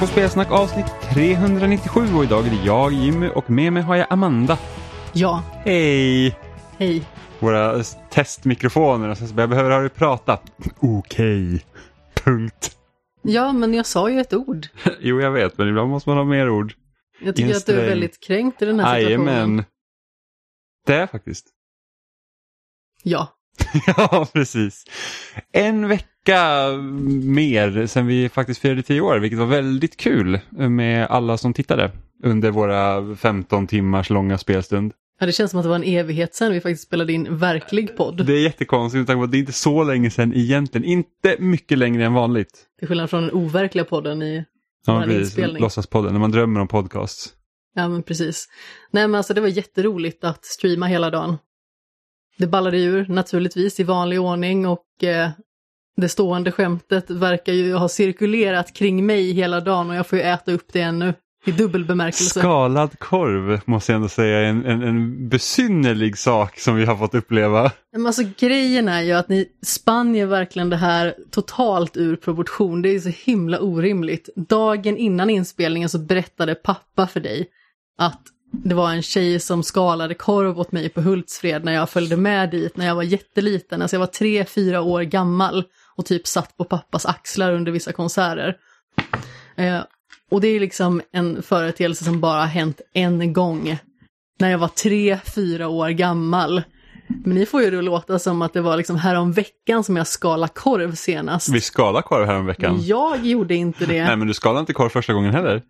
lyssnar på Spelsnack avsnitt 397 och idag är det jag, Jimmy och med mig har jag Amanda. Ja, Hej! hej. Våra testmikrofoner och sen så bara, jag behöver höra dig prata. Okej. Punkt. Ja, men jag sa ju ett ord. Jo, jag vet, men ibland måste man ha mer ord. Jag tycker En att du är väldigt kränkt i den här situationen. Jajamän. Det är jag faktiskt. Ja, ja, precis. En vecka mer sen vi faktiskt firade tio år, vilket var väldigt kul med alla som tittade under våra 15 timmars långa spelstund. Ja, det känns som att det var en evighet sedan vi faktiskt spelade in verklig podd. Det är jättekonstigt med tanke på att det är inte så länge sedan egentligen. Inte mycket längre än vanligt. Till skillnad från den overkliga podden i Ja, precis. Låtsaspodden, när man drömmer om podcasts. Ja, men precis. Nej, men alltså det var jätteroligt att streama hela dagen. Det ballade ur naturligtvis i vanlig ordning och eh, det stående skämtet verkar ju ha cirkulerat kring mig hela dagen och jag får ju äta upp det ännu. I dubbel bemärkelse. Skalad korv måste jag ändå säga är en, en, en besynnerlig sak som vi har fått uppleva. Men alltså grejen är ju att ni spann verkligen det här totalt ur proportion. Det är så himla orimligt. Dagen innan inspelningen så berättade pappa för dig att det var en tjej som skalade korv åt mig på Hultsfred när jag följde med dit när jag var jätteliten. Alltså jag var tre, fyra år gammal och typ satt på pappas axlar under vissa konserter. Eh, och det är liksom en företeelse som bara har hänt en gång. När jag var tre, fyra år gammal. Men ni får ju det att låta som att det var liksom härom veckan som jag skalade korv senast. Vi skalade korv här om veckan. Jag gjorde inte det. Nej, men du skalade inte korv första gången heller.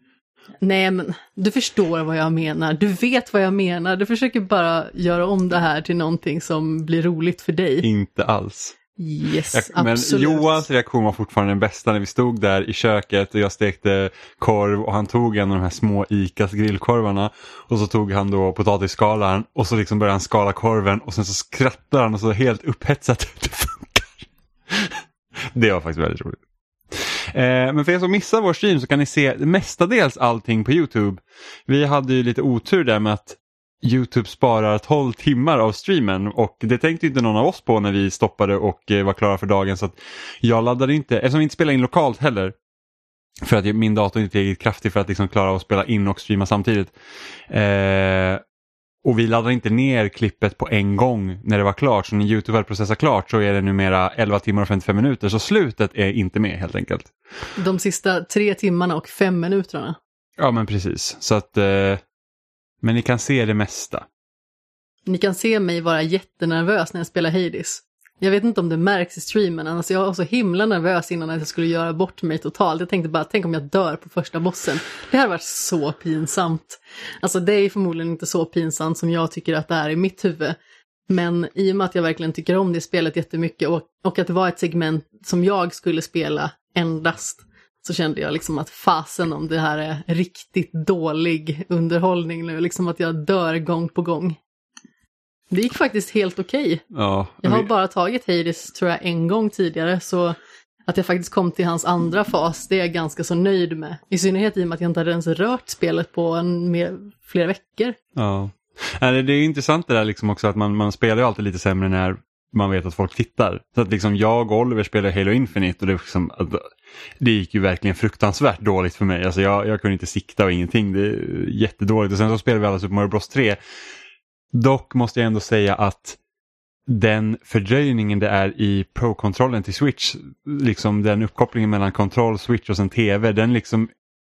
Nej, men du förstår vad jag menar. Du vet vad jag menar. Du försöker bara göra om det här till någonting som blir roligt för dig. Inte alls. Yes, Jag, men absolut. Johans reaktion var fortfarande den bästa när vi stod där i köket och jag stekte korv och han tog en av de här små Icas grillkorvarna och så tog han då potatisskalaren och så liksom började han skala korven och sen så skrattar han och så helt upphetsat det funkar. Det var faktiskt väldigt roligt. Eh, men för er som missar vår stream så kan ni se mestadels allting på Youtube. Vi hade ju lite otur där med att Youtube sparar 12 timmar av streamen och det tänkte inte någon av oss på när vi stoppade och eh, var klara för dagen så att jag laddade inte, eftersom vi inte spelar in lokalt heller för att min dator inte är tillräckligt kraftig för att liksom klara av att spela in och streama samtidigt. Eh, och vi laddade inte ner klippet på en gång när det var klart så när Youtube hade processat klart så är det numera 11 timmar och 55 minuter så slutet är inte med helt enkelt. De sista tre timmarna och fem minuterna. Ja men precis så att eh, men ni kan se det mesta. Ni kan se mig vara jättenervös när jag spelar Hades. Jag vet inte om det märks i streamen, alltså jag var så himla nervös innan att jag skulle göra bort mig totalt. Jag tänkte bara, tänk om jag dör på första bossen. Det här varit så pinsamt. Alltså det är förmodligen inte så pinsamt som jag tycker att det är i mitt huvud. Men i och med att jag verkligen tycker om det spelet jättemycket och, och att det var ett segment som jag skulle spela endast, så kände jag liksom att fasen om det här är riktigt dålig underhållning nu, liksom att jag dör gång på gång. Det gick faktiskt helt okej. Ja, Jag har vi- bara tagit Hades tror jag en gång tidigare så att jag faktiskt kom till hans andra fas det är jag ganska så nöjd med. I synnerhet i och med att jag inte hade ens rört spelet på en, mer, flera veckor. Ja. Det är intressant det där liksom också att man, man spelar ju alltid lite sämre när man vet att folk tittar. Så att liksom jag och Oliver spelade Halo Infinite och det, liksom, det gick ju verkligen fruktansvärt dåligt för mig. Alltså jag, jag kunde inte sikta och ingenting. Det är jättedåligt. Och sen så spelade vi alla Super Mario Bros 3. Dock måste jag ändå säga att den fördröjningen det är i Pro-kontrollen till Switch, liksom den uppkopplingen mellan kontroll, Switch och sen TV, den liksom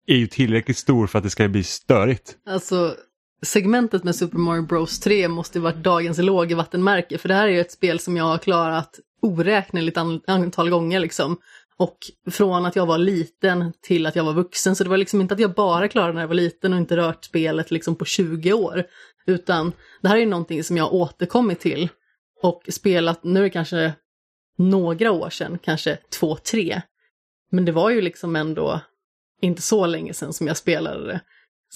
är ju tillräckligt stor för att det ska bli störigt. Alltså segmentet med Super Mario Bros 3 måste ju varit dagens lågvattenmärke för det här är ju ett spel som jag har klarat oräkneligt antal gånger liksom. Och från att jag var liten till att jag var vuxen, så det var liksom inte att jag bara klarade när jag var liten och inte rört spelet liksom på 20 år. Utan det här är ju någonting som jag har återkommit till och spelat, nu är det kanske några år sedan, kanske två, tre. Men det var ju liksom ändå inte så länge sedan som jag spelade det.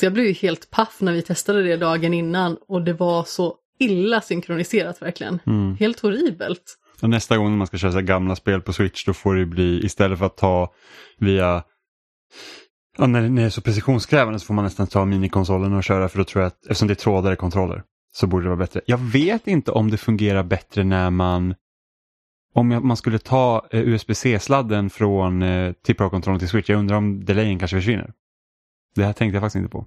Så jag blev ju helt paff när vi testade det dagen innan och det var så illa synkroniserat verkligen. Mm. Helt horribelt. Och nästa gång man ska köra gamla spel på Switch då får det bli istället för att ta via Ja, när det är så precisionskrävande så får man nästan ta minikonsolen och köra för då tror jag att eftersom det är trådare kontroller så borde det vara bättre. Jag vet inte om det fungerar bättre när man om man skulle ta eh, USB-C-sladden från eh, till Pro-kontrollen till Switch, jag undrar om delayen kanske försvinner. Det här tänkte jag faktiskt inte på.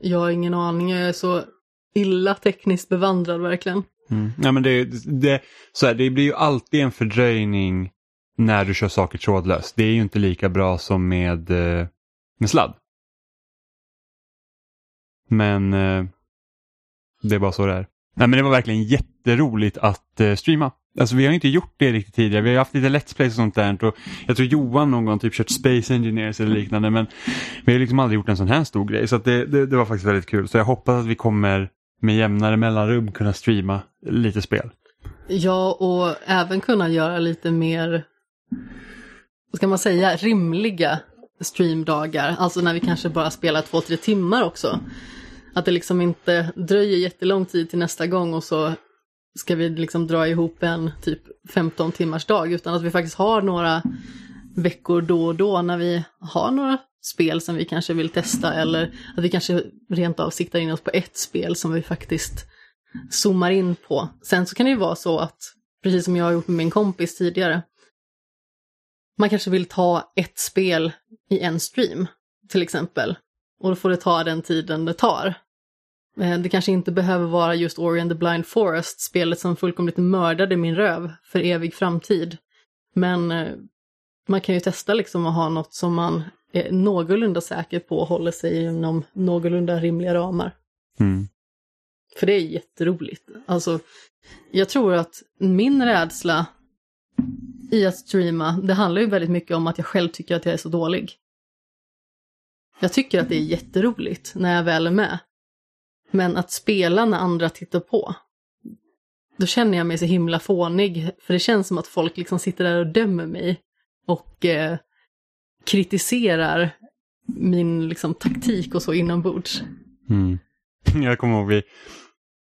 Jag har ingen aning, jag är så illa tekniskt bevandrad verkligen. Mm. Ja, men det, det, så här, det blir ju alltid en fördröjning när du kör saker trådlöst. Det är ju inte lika bra som med, eh, med sladd. Men eh, det är bara så det är. Nej, men det var verkligen jätteroligt att eh, streama. Alltså vi har inte gjort det riktigt tidigare. Vi har haft lite Let's Plays och sånt där. Och jag tror Johan någon gång typ kört Space Engineers eller liknande. Men vi har liksom aldrig gjort en sån här stor grej. Så det, det, det, var faktiskt väldigt kul. Så jag hoppas att vi kommer med jämnare mellanrum kunna streama lite spel. Ja, och även kunna göra lite mer, vad ska man säga, rimliga streamdagar. Alltså när vi kanske bara spelar två, tre timmar också. Att det liksom inte dröjer jättelång tid till nästa gång och så ska vi liksom dra ihop en typ 15 timmars dag utan att vi faktiskt har några veckor då och då när vi har några spel som vi kanske vill testa eller att vi kanske rent av siktar in oss på ett spel som vi faktiskt zoomar in på. Sen så kan det ju vara så att, precis som jag har gjort med min kompis tidigare, man kanske vill ta ett spel i en stream till exempel. Och då får det ta den tiden det tar. Eh, det kanske inte behöver vara just Ori and the Blind Forest, spelet som fullkomligt mördade min röv för evig framtid. Men eh, man kan ju testa liksom att ha något som man är någorlunda säker på och håller sig inom någorlunda rimliga ramar. Mm. För det är jätteroligt. Alltså, jag tror att min rädsla i att streama, det handlar ju väldigt mycket om att jag själv tycker att jag är så dålig. Jag tycker att det är jätteroligt när jag väl är med. Men att spela när andra tittar på, då känner jag mig så himla fånig. För det känns som att folk liksom sitter där och dömer mig och eh, kritiserar min liksom, taktik och så inombords. Mm. Jag kommer ihåg vi,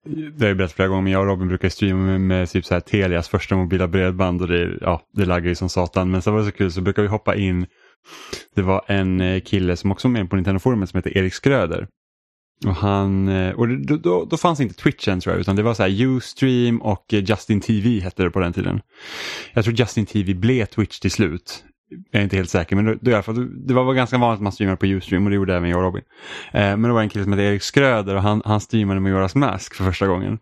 det har jag berättat flera gånger, men jag och Robin brukar streama med, med typ så här Telias första mobila bredband och det, ja, det laggar ju som satan. Men så var det så kul så brukar vi hoppa in, det var en eh, kille som också var med på Nintendo-forumet som heter Erik Skröder. Och, han, eh, och då, då, då fanns inte Twitch än tror jag, utan det var så här Ustream och eh, Justin TV hette det på den tiden. Jag tror Justin TV blev Twitch till slut. Jag är inte helt säker, men då, då, det var ganska vanligt att man streamade på Ustream och det gjorde även jag och Robin. Eh, men det var en kille som hette Erik Skröder och han, han streamade Joras Mask för första gången.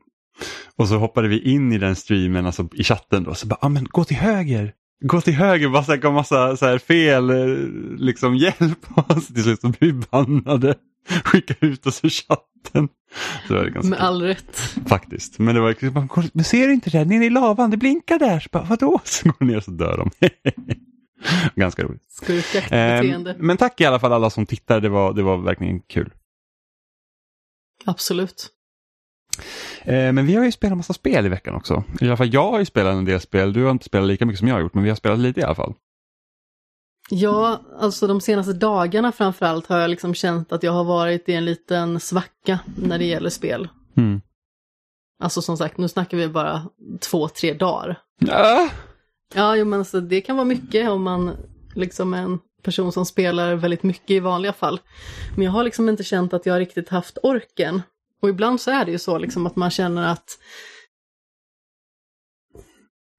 Och så hoppade vi in i den streamen, alltså i chatten då, så bara, ah, men gå till höger, gå till höger, bara så här, massa så här fel, eh, liksom hjälp oss. Till slut så blev vi bannade. Skicka ut oss ur chatten. Så var det ganska Med kul. all rätt. Faktiskt. Men det var liksom, men ser du inte det? Nere i lavan, det blinkar där. Så bara, vadå? Så går ner så dör de. ganska roligt. Skurkaktigt Eh, beteende. men tack i alla fall alla som tittade, det var, det var verkligen kul. Absolut. Eh, men vi har ju spelat massa spel i veckan också. I alla fall jag har ju spelat en del spel, du har inte spelat lika mycket som jag har gjort, men vi har spelat lite i alla fall. Ja, alltså de senaste dagarna framförallt har jag liksom känt att jag har varit i en liten svacka när det gäller spel. Mm. Alltså som sagt, nu snackar vi bara två, tre dagar. Ah! Ja, jo, men alltså, det kan vara mycket om man liksom är en person som spelar väldigt mycket i vanliga fall. Men jag har liksom inte känt att jag riktigt haft orken. Och ibland så är det ju så liksom att man känner att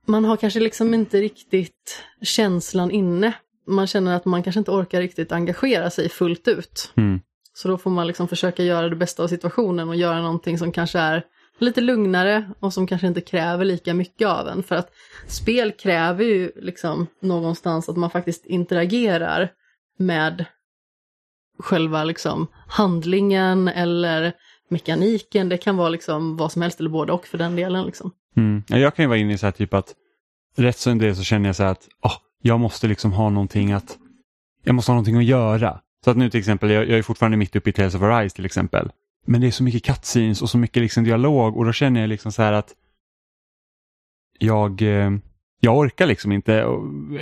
man har kanske liksom inte riktigt känslan inne. Man känner att man kanske inte orkar riktigt engagera sig fullt ut. Mm. Så då får man liksom försöka göra det bästa av situationen och göra någonting som kanske är lite lugnare och som kanske inte kräver lika mycket av en. För att spel kräver ju liksom någonstans att man faktiskt interagerar med själva liksom handlingen eller mekaniken. Det kan vara liksom vad som helst eller både och för den delen. Liksom. Mm. Ja, Jag kan ju vara inne i så här typ att rätt som det så känner jag så här att oh, jag måste liksom ha någonting att jag måste ha någonting att göra. Så att nu till exempel, jag, jag är fortfarande mitt uppe i Tales of Arise till exempel. Men det är så mycket cutscenes och så mycket liksom dialog och då känner jag liksom så här att jag, eh, jag orkar liksom inte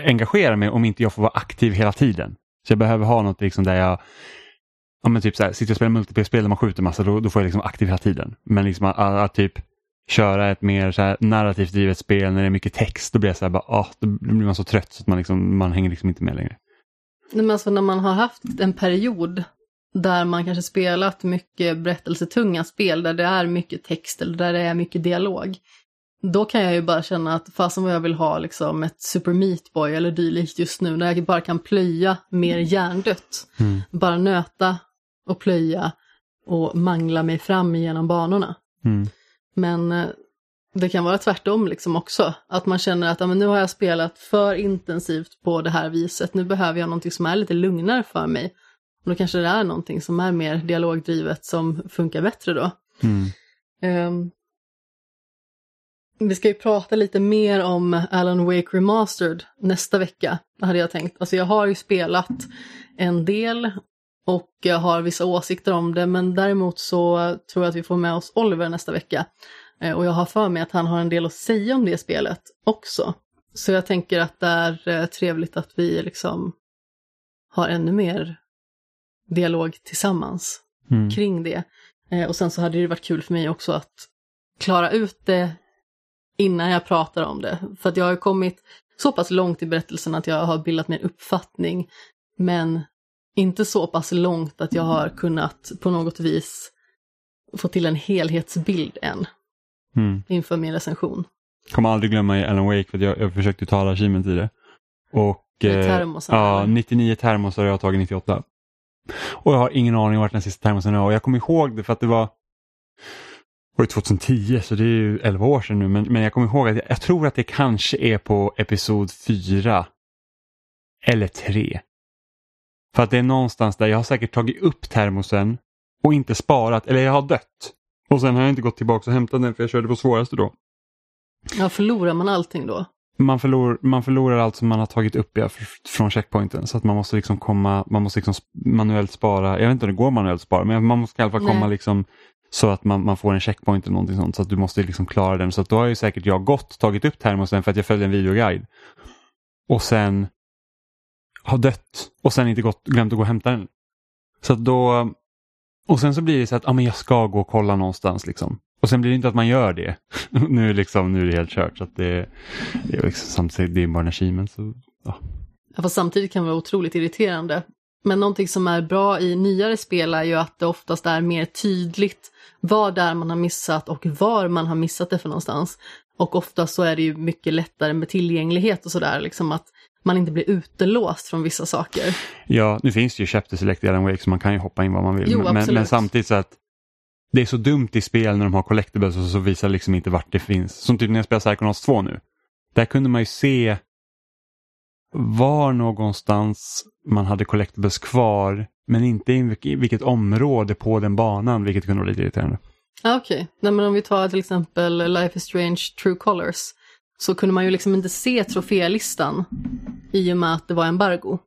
engagera mig om inte jag får vara aktiv hela tiden. Så jag behöver ha något liksom där jag Ja men typ så här, sitter och spelar multiplayer-spel där man skjuter massa, då, då får jag liksom aktiv hela tiden. Men liksom att, att, att typ köra ett mer så här narrativt drivet spel när det är mycket text, då blir så här bara, ah, då blir man så trött så att man, liksom, man hänger liksom inte med längre. Nej, Men alltså när man har haft en period där man kanske spelat mycket berättelsetunga spel där det är mycket text eller där det är mycket dialog. då kan jag ju bara känna att fasen vad jag vill ha liksom ett Super Meat Boy eller dylikt just nu, när jag bara kan plöja mer hjärndött. Mm. Bara nöta och plöja och mangla mig fram genom banorna. Mm. Men eh, det kan vara tvärtom liksom också. Att man känner att ja, men nu har jag spelat för intensivt på det här viset. Nu behöver jag någonting som är lite lugnare för mig. Och då kanske det är någonting som är mer dialogdrivet som funkar bättre då. Mm. Ehm, vi ska ju prata lite mer om Alan Wake Remastered nästa vecka, hade jag tänkt. Alltså jag har ju spelat en del och har vissa åsikter om det, men däremot så tror jag att vi får med oss Oliver nästa vecka. Eh, Och jag har för mig att han har en del att säga om det spelet också. Så jag tänker att det är eh, trevligt att vi liksom har ännu mer dialog tillsammans Mm. kring det. Eh, och sen så hade det varit kul för mig också att klara ut det innan jag pratar om det. För att jag har kommit så pass långt i berättelsen att jag har bildat mig en uppfattning. Men inte så pass långt att jag har kunnat på något vis få till en helhetsbild än Mm. inför min recension. Kommer aldrig glömma i Alan Wake för jag, jag försökte alla achievement i det. Och Det eh, termosar, ja, eller? 99 termosar har jag tagit 98. Och jag har ingen aning vart den sista termosen är och jag kommer ihåg det för att det var det var ju 2010 så det är ju 11 år sedan nu men, men jag kommer ihåg att jag, jag tror att det kanske är på episod 4 eller 3. För att det är någonstans där jag har säkert tagit upp termosen och inte sparat eller jag har dött. Och sen har jag inte gått tillbaka och hämtat den för jag körde på svåraste då. Ja, förlorar man allting då? Man, förlor, man förlorar allt som man har tagit upp ja, från checkpointen. Så att man måste liksom komma, man måste liksom manuellt spara. Jag vet inte om det går manuellt spara, men man måste i alla fall komma Nej. liksom så att man, man får en checkpoint eller någonting sånt. Så att du måste liksom klara den. Så att då har ju säkert jag gått, tagit upp termosen för att jag följde en videoguide. Och sen har dött och sen inte gått, glömt att gå och hämta den. Så att då, och sen så blir det så att ah, men jag ska gå och kolla någonstans liksom. Och sen blir det inte att man gör det. nu, liksom, nu är det helt kört. Så att det, det är liksom, samtidigt det är bara en achievement. Så, ja. Ja, fast samtidigt kan det vara otroligt irriterande. Men någonting som är bra i nyare spel är ju att det oftast är mer tydligt vad det är man har missat och var man har missat det för någonstans. Och ofta så är det ju mycket lättare med tillgänglighet och sådär, liksom att man inte blir utelåst från vissa saker. ja, nu finns det ju Chapter Select i Alan Wake så man kan ju hoppa in vad man vill. Jo, men, men, samtidigt så att det är så dumt i spel när de har collectibles och så visar liksom inte vart det finns. Som typ när jag spelar Psychonauts 2 nu. Där kunde man ju se var någonstans man hade collectibles kvar men inte i vilk- i vilket område på den banan vilket kunde vara lite irriterande. Ja, Okej, Nej, men om vi tar till exempel Life is Strange True Colors så kunde man ju liksom inte se trofélistan i och med att det var embargo.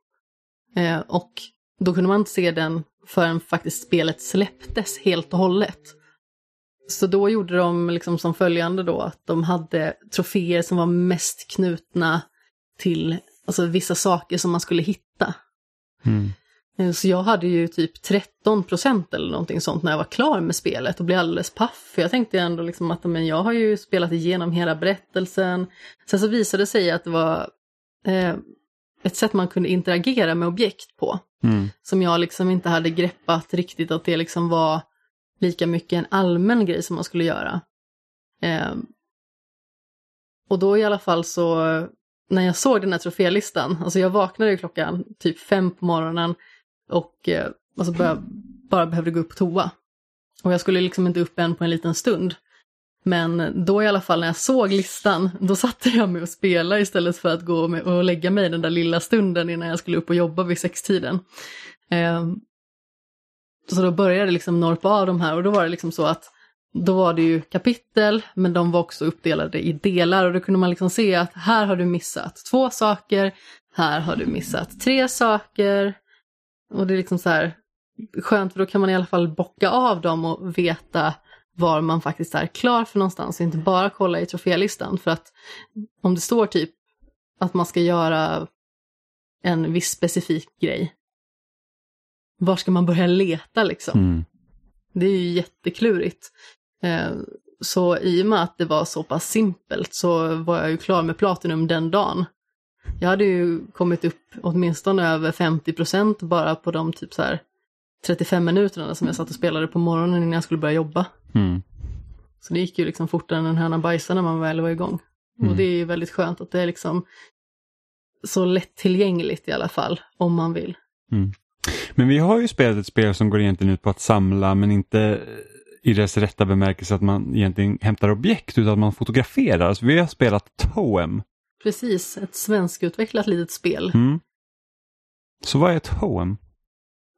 Eh, och då kunde man inte se den förrän faktiskt spelet släpptes helt och hållet. Så då gjorde de liksom som följande då att de hade troféer som var mest knutna till alltså, vissa saker som man skulle hitta. Mm. Eh, Så jag hade ju typ 13 procent eller någonting sånt när jag var klar med spelet och blev alldeles paff. För jag tänkte ändå liksom att men jag har ju spelat igenom hela berättelsen. Sen så visade det sig att det var eh, ett sätt man kunde interagera med objekt på. Mm. Som jag liksom inte hade greppat riktigt att det liksom var lika mycket en allmän grej som man skulle göra. Eh, och då i alla fall så, när jag såg den här trofélistan, alltså jag vaknade ju klockan typ fem på morgonen och eh, alltså bara, bara behövde gå upp på toa. Och jag skulle liksom inte upp än på en liten stund. Men då i alla fall när jag såg listan, då satte jag mig och spelade istället för att gå med och lägga mig den där lilla stunden innan jag skulle upp och jobba vid sextiden. Eh, så då började jag liksom norpa av de här och då var det liksom så att då var det ju kapitel, men de var också uppdelade i delar och då kunde man liksom se att här har du missat två saker, här har du missat tre saker. Och det är liksom så här skönt för då kan man i alla fall bocka av dem och veta var man faktiskt är klar för någonstans och inte bara kolla i trofélistan. För att om det står typ att man ska göra en viss specifik grej, var ska man börja leta liksom? Mm. Det är ju jätteklurigt. Eh, Så i och med att det var så pass simpelt så var jag ju klar med Platinum den dagen. Jag hade ju kommit upp åtminstone över 50% bara på de typ så här 35 minuterna som jag satt och spelade på morgonen innan jag skulle börja jobba. Mm. Så det gick ju liksom fortare än en höna bajsade när man väl var igång. Mm. Och det är ju väldigt skönt att det är liksom så lättillgängligt i alla fall, om man vill. Men vi har ju spelat ett spel som går egentligen ut på att samla men inte i dess rätta bemärkelse att man egentligen hämtar objekt utan att man fotograferar. Alltså, vi har spelat Toem. Precis, ett svenskutvecklat litet spel. Mm. Så vad är Toem?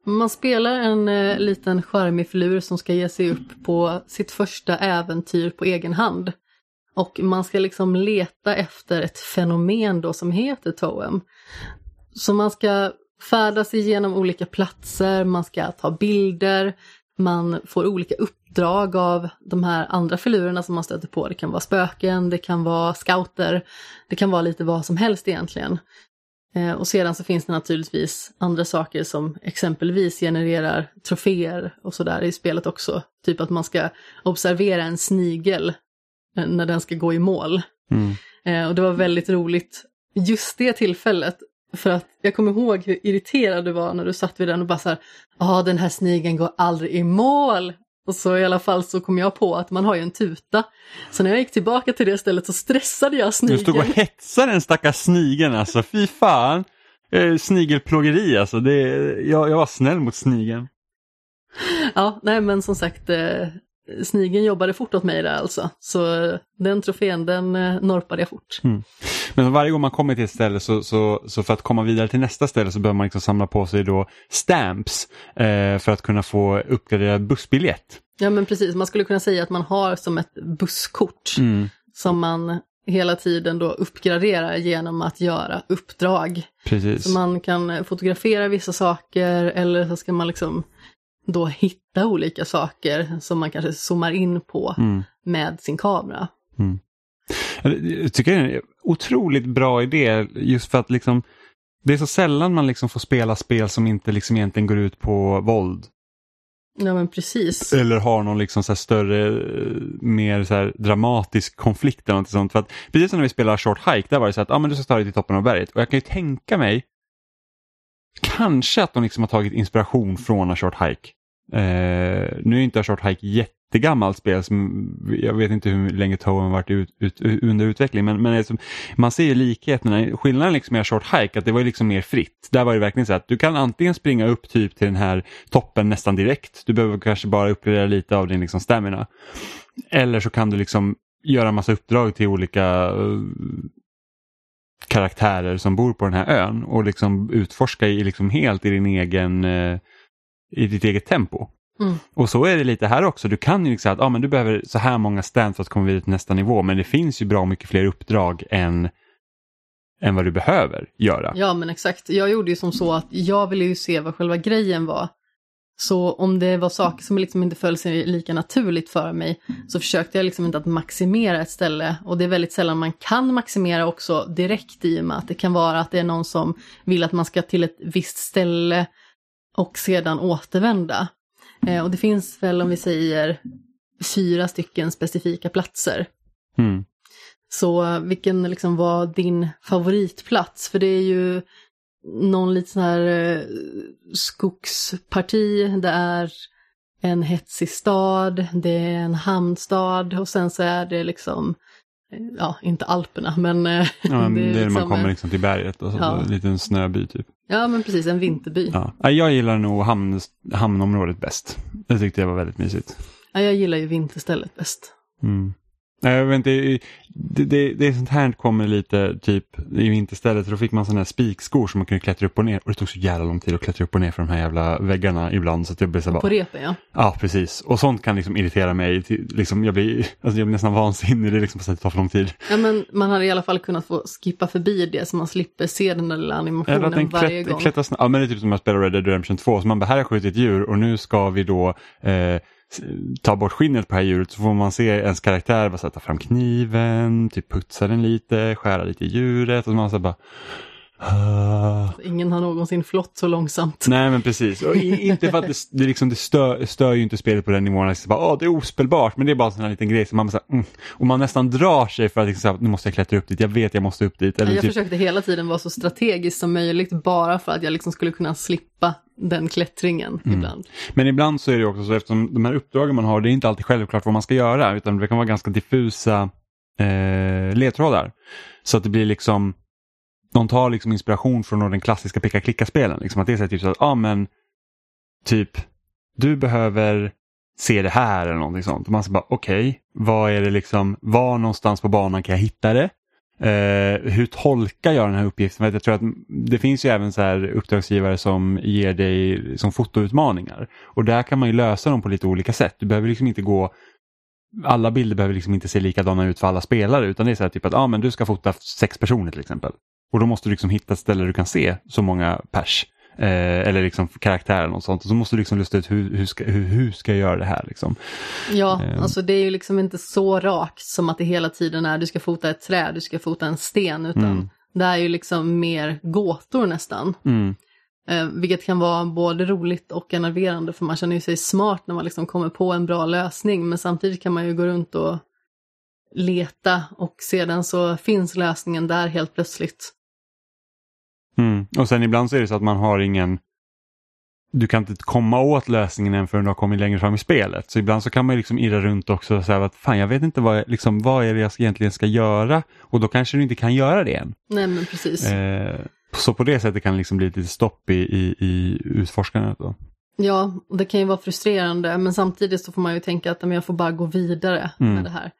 Man spelar en eh, liten charmig filur som ska ge sig upp på sitt första äventyr på egen hand. Och man ska liksom leta efter ett fenomen då som heter Toem. Så man ska färdas igenom olika platser, man ska ta bilder, man får olika uppdrag av de här andra filurerna som man stöter på. Det kan vara spöken, det kan vara scouter, det kan vara lite vad som helst egentligen. Eh, Och sedan så finns det naturligtvis andra saker som exempelvis genererar troféer och sådär i spelet också. Typ att man ska observera en snigel eh, när den ska gå i mål. Mm. Eh, Och det var väldigt roligt just det tillfället. För att jag kommer ihåg hur irriterad du var när du satt vid den och bara så här, ja den här snigeln går aldrig i mål. Och så i alla fall så kom jag på att man har ju en tuta. Så när jag gick tillbaka till det stället så stressade jag Du snigeln. stod och hetsade den stackars snigeln alltså, fy fan. Eh, Snigelplågeri alltså, det, jag, jag var snäll mot snigeln. Ja, nej men som sagt, eh, snigeln jobbade fort åt mig där alltså. Så eh, den trofén, den eh, norpade jag fort. Men varje gång man kommer till ett ställe så, så, så för att komma vidare till nästa ställe så behöver man liksom samla på sig då stamps eh, för att kunna få uppgraderad bussbiljett. Ja men precis, man skulle kunna säga att man har som ett busskort Mm. som man hela tiden då uppgraderar genom att göra uppdrag. Precis. Så man kan fotografera vissa saker eller så ska man liksom då hitta olika saker som man kanske zoomar in på Mm. med sin kamera. Jag tycker det är en otroligt bra idé just för att liksom det är så sällan man liksom får spela spel som inte liksom egentligen går ut på våld. Ja men precis. Eller har någon liksom så här större, mer så dramatisk konflikt eller något sånt. För att, precis som när vi spelade Short Hike, där var det så att ah, men du ska ta dig till toppen av berget. Och jag kan ju tänka mig, kanske att de liksom har tagit inspiration från A Short Hike. Eh, nu är inte Short Hike jättegammalt spel, som, jag vet inte hur länge Toen har varit ut, ut, under utveckling, men, men liksom, man ser ju likheterna. Skillnaden liksom med Short Hike, att det var liksom mer fritt. Där var det verkligen så att du kan antingen springa upp typ till den här toppen nästan direkt, du behöver kanske bara uppgradera lite av din liksom stamina. Eller så kan du liksom göra massa uppdrag till olika eh, karaktärer som bor på den här ön och liksom utforska i liksom helt i din egen eh, i ditt eget tempo. Mm. Och så är det lite här också. Du kan ju liksom att ah, men du behöver så här många stand för att komma vidare till nästa nivå. Men det finns ju bra mycket fler uppdrag än, än vad du behöver göra. Ja men exakt, jag gjorde ju som så att jag ville ju se vad själva grejen var. Så om det var saker som liksom inte föll sig lika naturligt för mig så försökte jag liksom inte att maximera ett ställe. Och det är väldigt sällan man kan maximera också direkt i och med att det kan vara att det är någon som vill att man ska till ett visst ställe och sedan återvända. Eh, och det finns väl om vi säger fyra stycken specifika platser. Mm. Så eh, vilken liksom var din favoritplats? För det är ju någon liten sån här eh, skogsparti, det är en hetsig stad, det är en hamnstad och sen så är det liksom, eh, ja inte Alperna men... eh, Ja, men det är när man liksom kommer en- liksom till berget och så, Ja. en liten snöby typ. Ja men precis, en vinterby. Ja. Ja. Jag gillar nog hamn, hamnområdet bäst. Det tyckte jag var väldigt mysigt. jag gillar ju vinterstället bäst. Mm. Nej, Jag vet inte, det, det, det är sånt här kommer lite typ i vinterstället. Då fick man sådana här spikskor som man kunde klättra upp och ner. Och det tog så jävla lång tid att klättra upp och ner för de här jävla väggarna ibland. Så jag blev så här På bara, repen ja. ja precis. Och sånt kan liksom irritera mig. Till, liksom, jag, blir, alltså jag blir nästan vansinnig. Det är liksom det tar för lång tid. Ja men man hade i alla fall kunnat få skippa förbi det så man slipper se den där lilla animationen att den varje klätt, gång. klättrar snabbt. Ja men det är typ som att spela Red Dead Redemption 2. Så man bara, här har skjutit djur och nu ska vi då eh, ta bort skinnet på det här djuret. Så får man se ens karaktär bara så här, ta fram kniven, typ putsa den lite, skära lite i djuret. Och så man så bara... "Ah." Ingen har någonsin flott så långsamt. Nej men precis, och inte för att det, det, liksom, det stör, stör ju inte spelet på den nivån. Det, bara, Åh, det är ospelbart, men det är bara en sån här liten grej som man så här, mm. Och man nästan drar sig för att liksom, nu måste jag klättra upp dit, jag vet jag måste upp dit. Eller Jag typ, försökte hela tiden vara så strategiskt som möjligt bara för att jag liksom skulle kunna slippa den klättringen Mm. ibland. Men ibland så är det också så eftersom de här uppdragen man har, det är inte alltid självklart vad man ska göra utan det kan vara ganska diffusa eh, ledtrådar. Så att det blir liksom, de tar liksom inspiration från den klassiska picka-klicka-spelen. Liksom att det är typ så att, ja ah, men, typ, du behöver se det här eller någonting sånt. Och man så bara, okej, vad är det liksom, var någonstans på banan kan jag hitta det? Eh, hur tolkar jag den här uppgiften? För att jag tror att det finns ju även så här uppdragsgivare som ger dig som fotoutmaningar. Och där kan man ju lösa dem på lite olika sätt. Du behöver liksom inte gå alla bilder behöver liksom inte se likadana ut för alla spelare utan det är så här typ att ah, men du ska fota sex personer till exempel. Och då måste du liksom hitta ett ställe där du kan se så många pers. Eh, eller liksom karaktärer och sånt. Och så måste du liksom lusta ut hur, hur, ska, hur, hur ska jag göra det här liksom. Ja, Eh. alltså det är ju liksom inte så rakt som att det hela tiden är du ska fota ett träd, du ska fota en sten, utan Mm. det är ju liksom mer gåtor nästan. Mm. Eh, vilket kan vara både roligt och enerverande för man känner ju sig smart när man liksom kommer på en bra lösning men samtidigt kan man ju gå runt och leta och sedan så finns lösningen där helt plötsligt. Mm. Och sen ibland så är det så att man har ingen du kan inte komma åt lösningen än förrän du har kommit längre fram i spelet. Så ibland så kan man liksom irra runt också och säga att fan jag vet inte vad, jag, liksom, vad är det jag egentligen ska göra och då kanske du inte kan göra det än. Nej men precis. Eh, så på det sättet kan det liksom bli lite stopp i, i, i utforskandet. Då. Ja, det kan ju vara frustrerande men samtidigt så får man ju tänka att men jag får bara gå vidare Mm. med det här.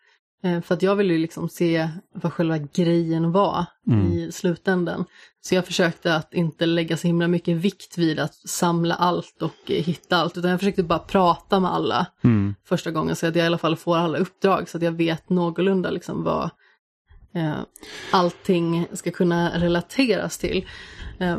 Eh, För att jag vill ju liksom se vad själva grejen var Mm. i slutändan. Så jag försökte att inte lägga så himla mycket vikt vid att samla allt och eh, hitta allt utan jag försökte bara prata med alla Mm. första gången så att jag i alla fall får alla uppdrag så att jag vet någorlunda liksom vad eh, allting ska kunna relateras till. Eh,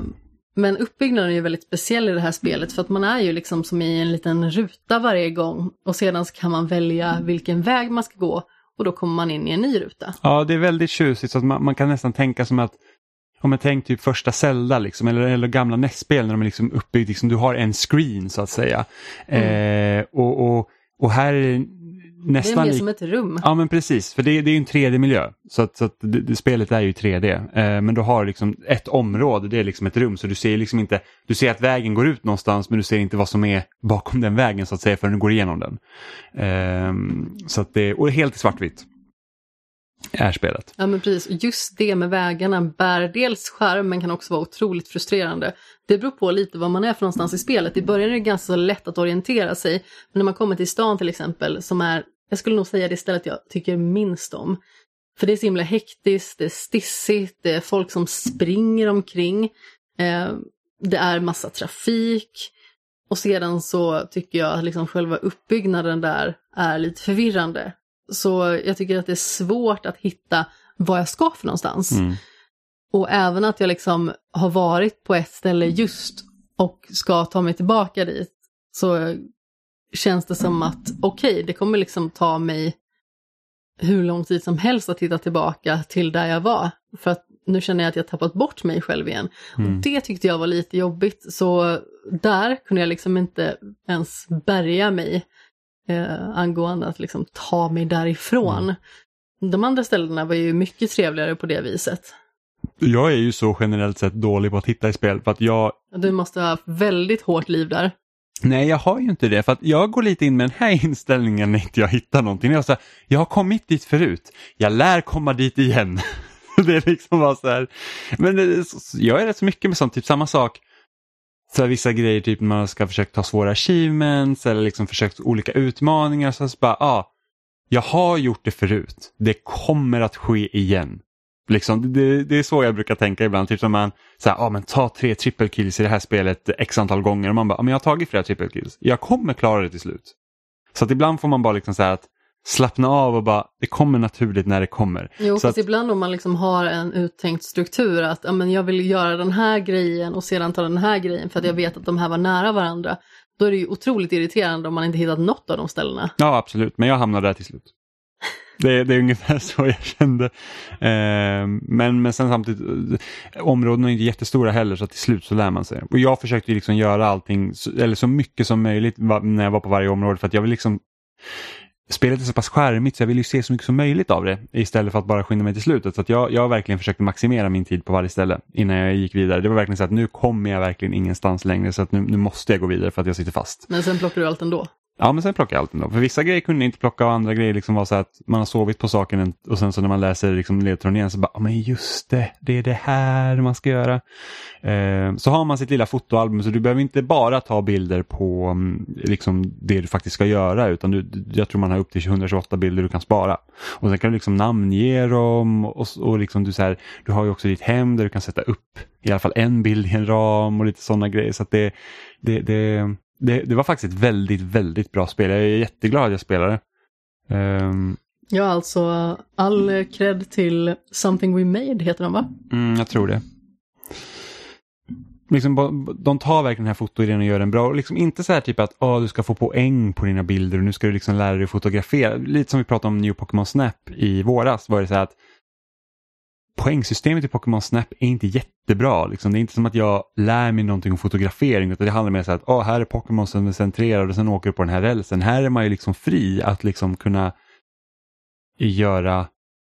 men uppbyggnaden är ju väldigt speciell i det här spelet för att man är ju liksom som i en liten ruta varje gång och sedan så kan man välja vilken väg man ska gå och då kommer man in i en ny ruta. Ja, det är väldigt tjusigt så att man, man kan nästan tänka som att om man tänker typ första Zelda liksom, eller, eller gamla NES-spel när de är liksom uppbyggda, liksom, du har en screen så att säga. Eh, och, och, och här är det Det är nästan... mer som ett rum. Ja men precis, för det, det är ju en 3D-miljö. Så att, så att det, det, spelet är ju 3D. Eh, men du har liksom ett område, det är liksom ett rum. Så du ser liksom inte, du ser att vägen går ut någonstans men du ser inte vad som är bakom den vägen så att säga förrän du går igenom den. Eh, så att det, och helt i svartvitt. Är spelet. Ja men precis, just det med vägarna bär dels skärm men kan också vara otroligt frustrerande. Det beror på lite var man är för någonstans i spelet. I början är det ganska så lätt att orientera sig. Men när man kommer till stan till exempel, som är, jag skulle nog säga det stället jag tycker minst om. För det är så himla hektiskt, det är stissigt, det är folk som springer omkring. Eh, det är massa trafik. Och sedan så tycker jag att liksom själva uppbyggnaden där är lite förvirrande. Så jag tycker att det är svårt att hitta vad jag ska för någonstans. Mm. Och även att jag liksom har varit på ett ställe just och ska ta mig tillbaka dit så känns det som att okej, det kommer liksom ta mig hur lång tid som helst att hitta tillbaka till där jag var. För att nu känner jag att jag tappat bort mig själv igen. Mm. Och det tyckte jag var lite jobbigt, så där kunde jag liksom inte ens bärga mig eh, angående att liksom ta mig därifrån. De andra ställena var ju mycket trevligare på det viset. Jag är ju så generellt sett dålig på att hitta i spel för att jag Du måste ha haft väldigt hårt liv där. Nej, jag har ju inte det. För att jag går lite in med den här inställningen när inte jag hittar någonting. Jag, så här, jag har kommit dit förut. Jag lär komma dit igen. det är liksom bara så här. Men eh, det, jag är rätt så mycket med sånt. Typ samma sak. Så här, vissa grejer, typ när man ska försöka ta svåra achievements eller liksom försökt olika utmaningar. Så, så bara, ah, jag har gjort det förut. Det kommer att ske igen. Liksom, det, det är så jag brukar tänka ibland. Typ som man, så här, ah, men ta tre triple kills i det här spelet x antal gånger. Och man bara, ah, men jag har tagit flera triple kills. Jag kommer klara det till slut. Så att ibland får man bara liksom så att slappna av och bara, det kommer naturligt när det kommer. Jo, så fast att, ibland om man liksom har en uttänkt struktur att ja, men jag vill göra den här grejen och sedan ta den här grejen för att jag vet att de här var nära varandra. Då är det ju otroligt irriterande om man inte hittat något av de ställena. ja, absolut, men jag hamnade där till slut. Det, det är ungefär så jag kände. Eh, men, men sen samtidigt, eh, områdena är inte jättestora heller så till slut så lär man sig. Och jag försökte liksom göra allting, eller så mycket som möjligt när jag var på varje område för att jag vill liksom spelet är så pass skärmigt så jag vill ju se så mycket som möjligt av det istället för att bara skynda mig till slutet. Så att jag, jag har verkligen försökt maximera min tid på varje ställe innan jag gick vidare. Det var verkligen så att nu kommer jag verkligen ingenstans längre så att nu, nu måste jag gå vidare för att jag sitter fast. Men sen plockar du allt ändå? Ja, men sen plockar jag allt ändå. För vissa grejer kunde jag inte plocka och andra grejer liksom var så att man har sovit på saken och sen så när man läser liksom ledtråden igen så bara, ja men just det, det är det här man ska göra. Eh, så har man sitt lilla fotoalbum så du behöver inte bara ta bilder på mm, liksom det du faktiskt ska göra utan du, jag tror man har upp till 128 bilder du kan spara. Och sen kan du liksom namnge dem och, och liksom du, så här, du har ju också ditt hem där du kan sätta upp i alla fall en bild i en ram och lite sådana grejer. Så att det, det, det det, det, var faktiskt ett väldigt, väldigt bra spel. Jag är jätteglad att jag spelade. Um, ja, alltså all cred till Something We Made heter de va? Mm, jag tror det. Liksom, de tar verkligen den här fotoidén och gör den bra. Liksom inte så här typ att oh, du ska få poäng på dina bilder och nu ska du liksom lära dig fotografera. Lite som vi pratade om New Pokémon Snap i våras. var det så här att poängsystemet i Pokémon Snap är inte jättebra. Liksom. Det är inte som att jag lär mig någonting om fotografering utan det handlar mer om att oh, här är Pokémon som är centrerad och sen åker du på den här rälsen. Här är man ju liksom fri att liksom kunna göra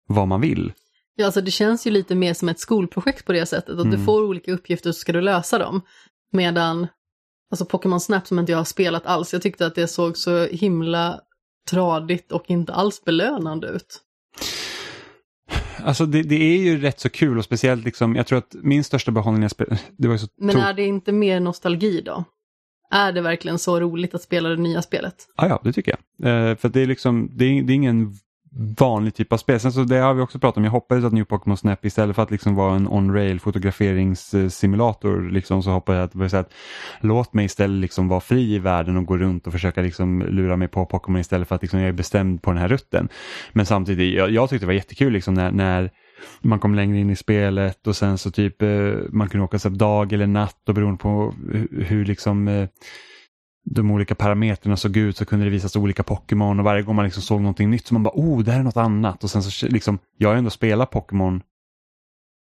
vad man vill. Ja, alltså det känns ju lite mer som ett skolprojekt på det sättet. Att mm. du får olika uppgifter så ska du lösa dem. Medan alltså Pokémon Snap som inte jag har spelat alls, jag tyckte att det såg så himla tradigt och inte alls belönande ut. Alltså det, det, är ju rätt så kul och speciellt liksom, jag tror att min största behållning jag det var så Men är det inte mer nostalgi då? Är det verkligen så roligt att spela det nya spelet? Ja, ja det tycker jag. Eh, för det är liksom, det är, det är ingen vanlig typ av spel. Sen så det har vi också pratat om, jag hoppades att New Pokémon Snap istället för att liksom vara en on-rail fotograferingssimulator liksom, så hoppades jag att, att låt mig istället liksom vara fri i världen och gå runt och försöka liksom lura mig på Pokémon istället för att liksom jag är bestämd på den här rutten. Men samtidigt, jag, jag tyckte det var jättekul liksom när, när man kom längre in i spelet och sen så typ eh, man kunde åka så dag eller natt och beroende på hur, hur liksom eh, de olika parametrarna såg ut så kunde det visas olika Pokémon och varje gång man liksom såg någonting nytt så man bara oh, det här är något annat. Och sen så liksom, jag har ju ändå spelat Pokémon.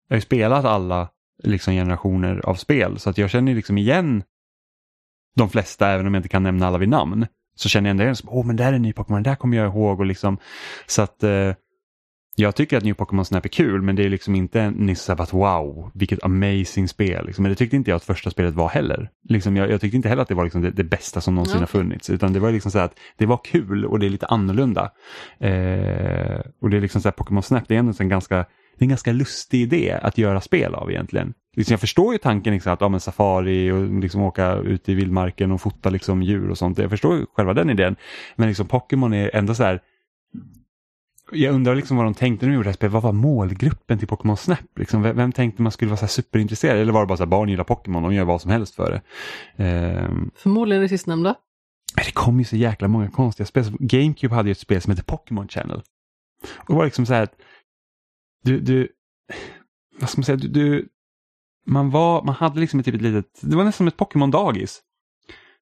Jag har ju spelat alla liksom generationer av spel så att jag känner liksom igen de flesta även om jag inte kan nämna alla vid namn. Så känner jag ändå igen, åh oh, men det här är en ny Pokémon, det här kommer jag ihåg och liksom så att eh, jag tycker att New Pokémon Snap är kul men det är liksom inte nyss att wow, vilket amazing spel. Liksom. Men det tyckte inte jag att första spelet var heller. Liksom, jag, jag tyckte inte heller att det var liksom det, det, bästa som någonsin ja. har funnits. Utan det var liksom så att det var kul och det är lite annorlunda. Eh, och det är liksom så här Pokémon Snap, det är ändå en ganska, det är en ganska lustig idé att göra spel av egentligen. Liksom jag förstår ju tanken liksom att ja, safari och liksom åka ut i vildmarken och fota liksom djur och sånt. Jag förstår ju själva den idén. Men liksom Pokémon är ändå så här jag undrar liksom vad de tänkte när de gjorde det här spelet. Vad var målgruppen till Pokémon Snap? Liksom, vem, vem, tänkte man skulle vara så superintresserad? Eller var det bara så här, barn gillar Pokémon, de gör vad som helst för det? Um, Förmodligen det sistnämnda. Det kom ju så jäkla många konstiga spel. GameCube hade ju ett spel som hette Pokémon Channel. Och det var liksom så här att du, du, vad ska man säga, du, du man var, man hade liksom ett, typ ett litet, det var nästan som ett Pokémon-dagis.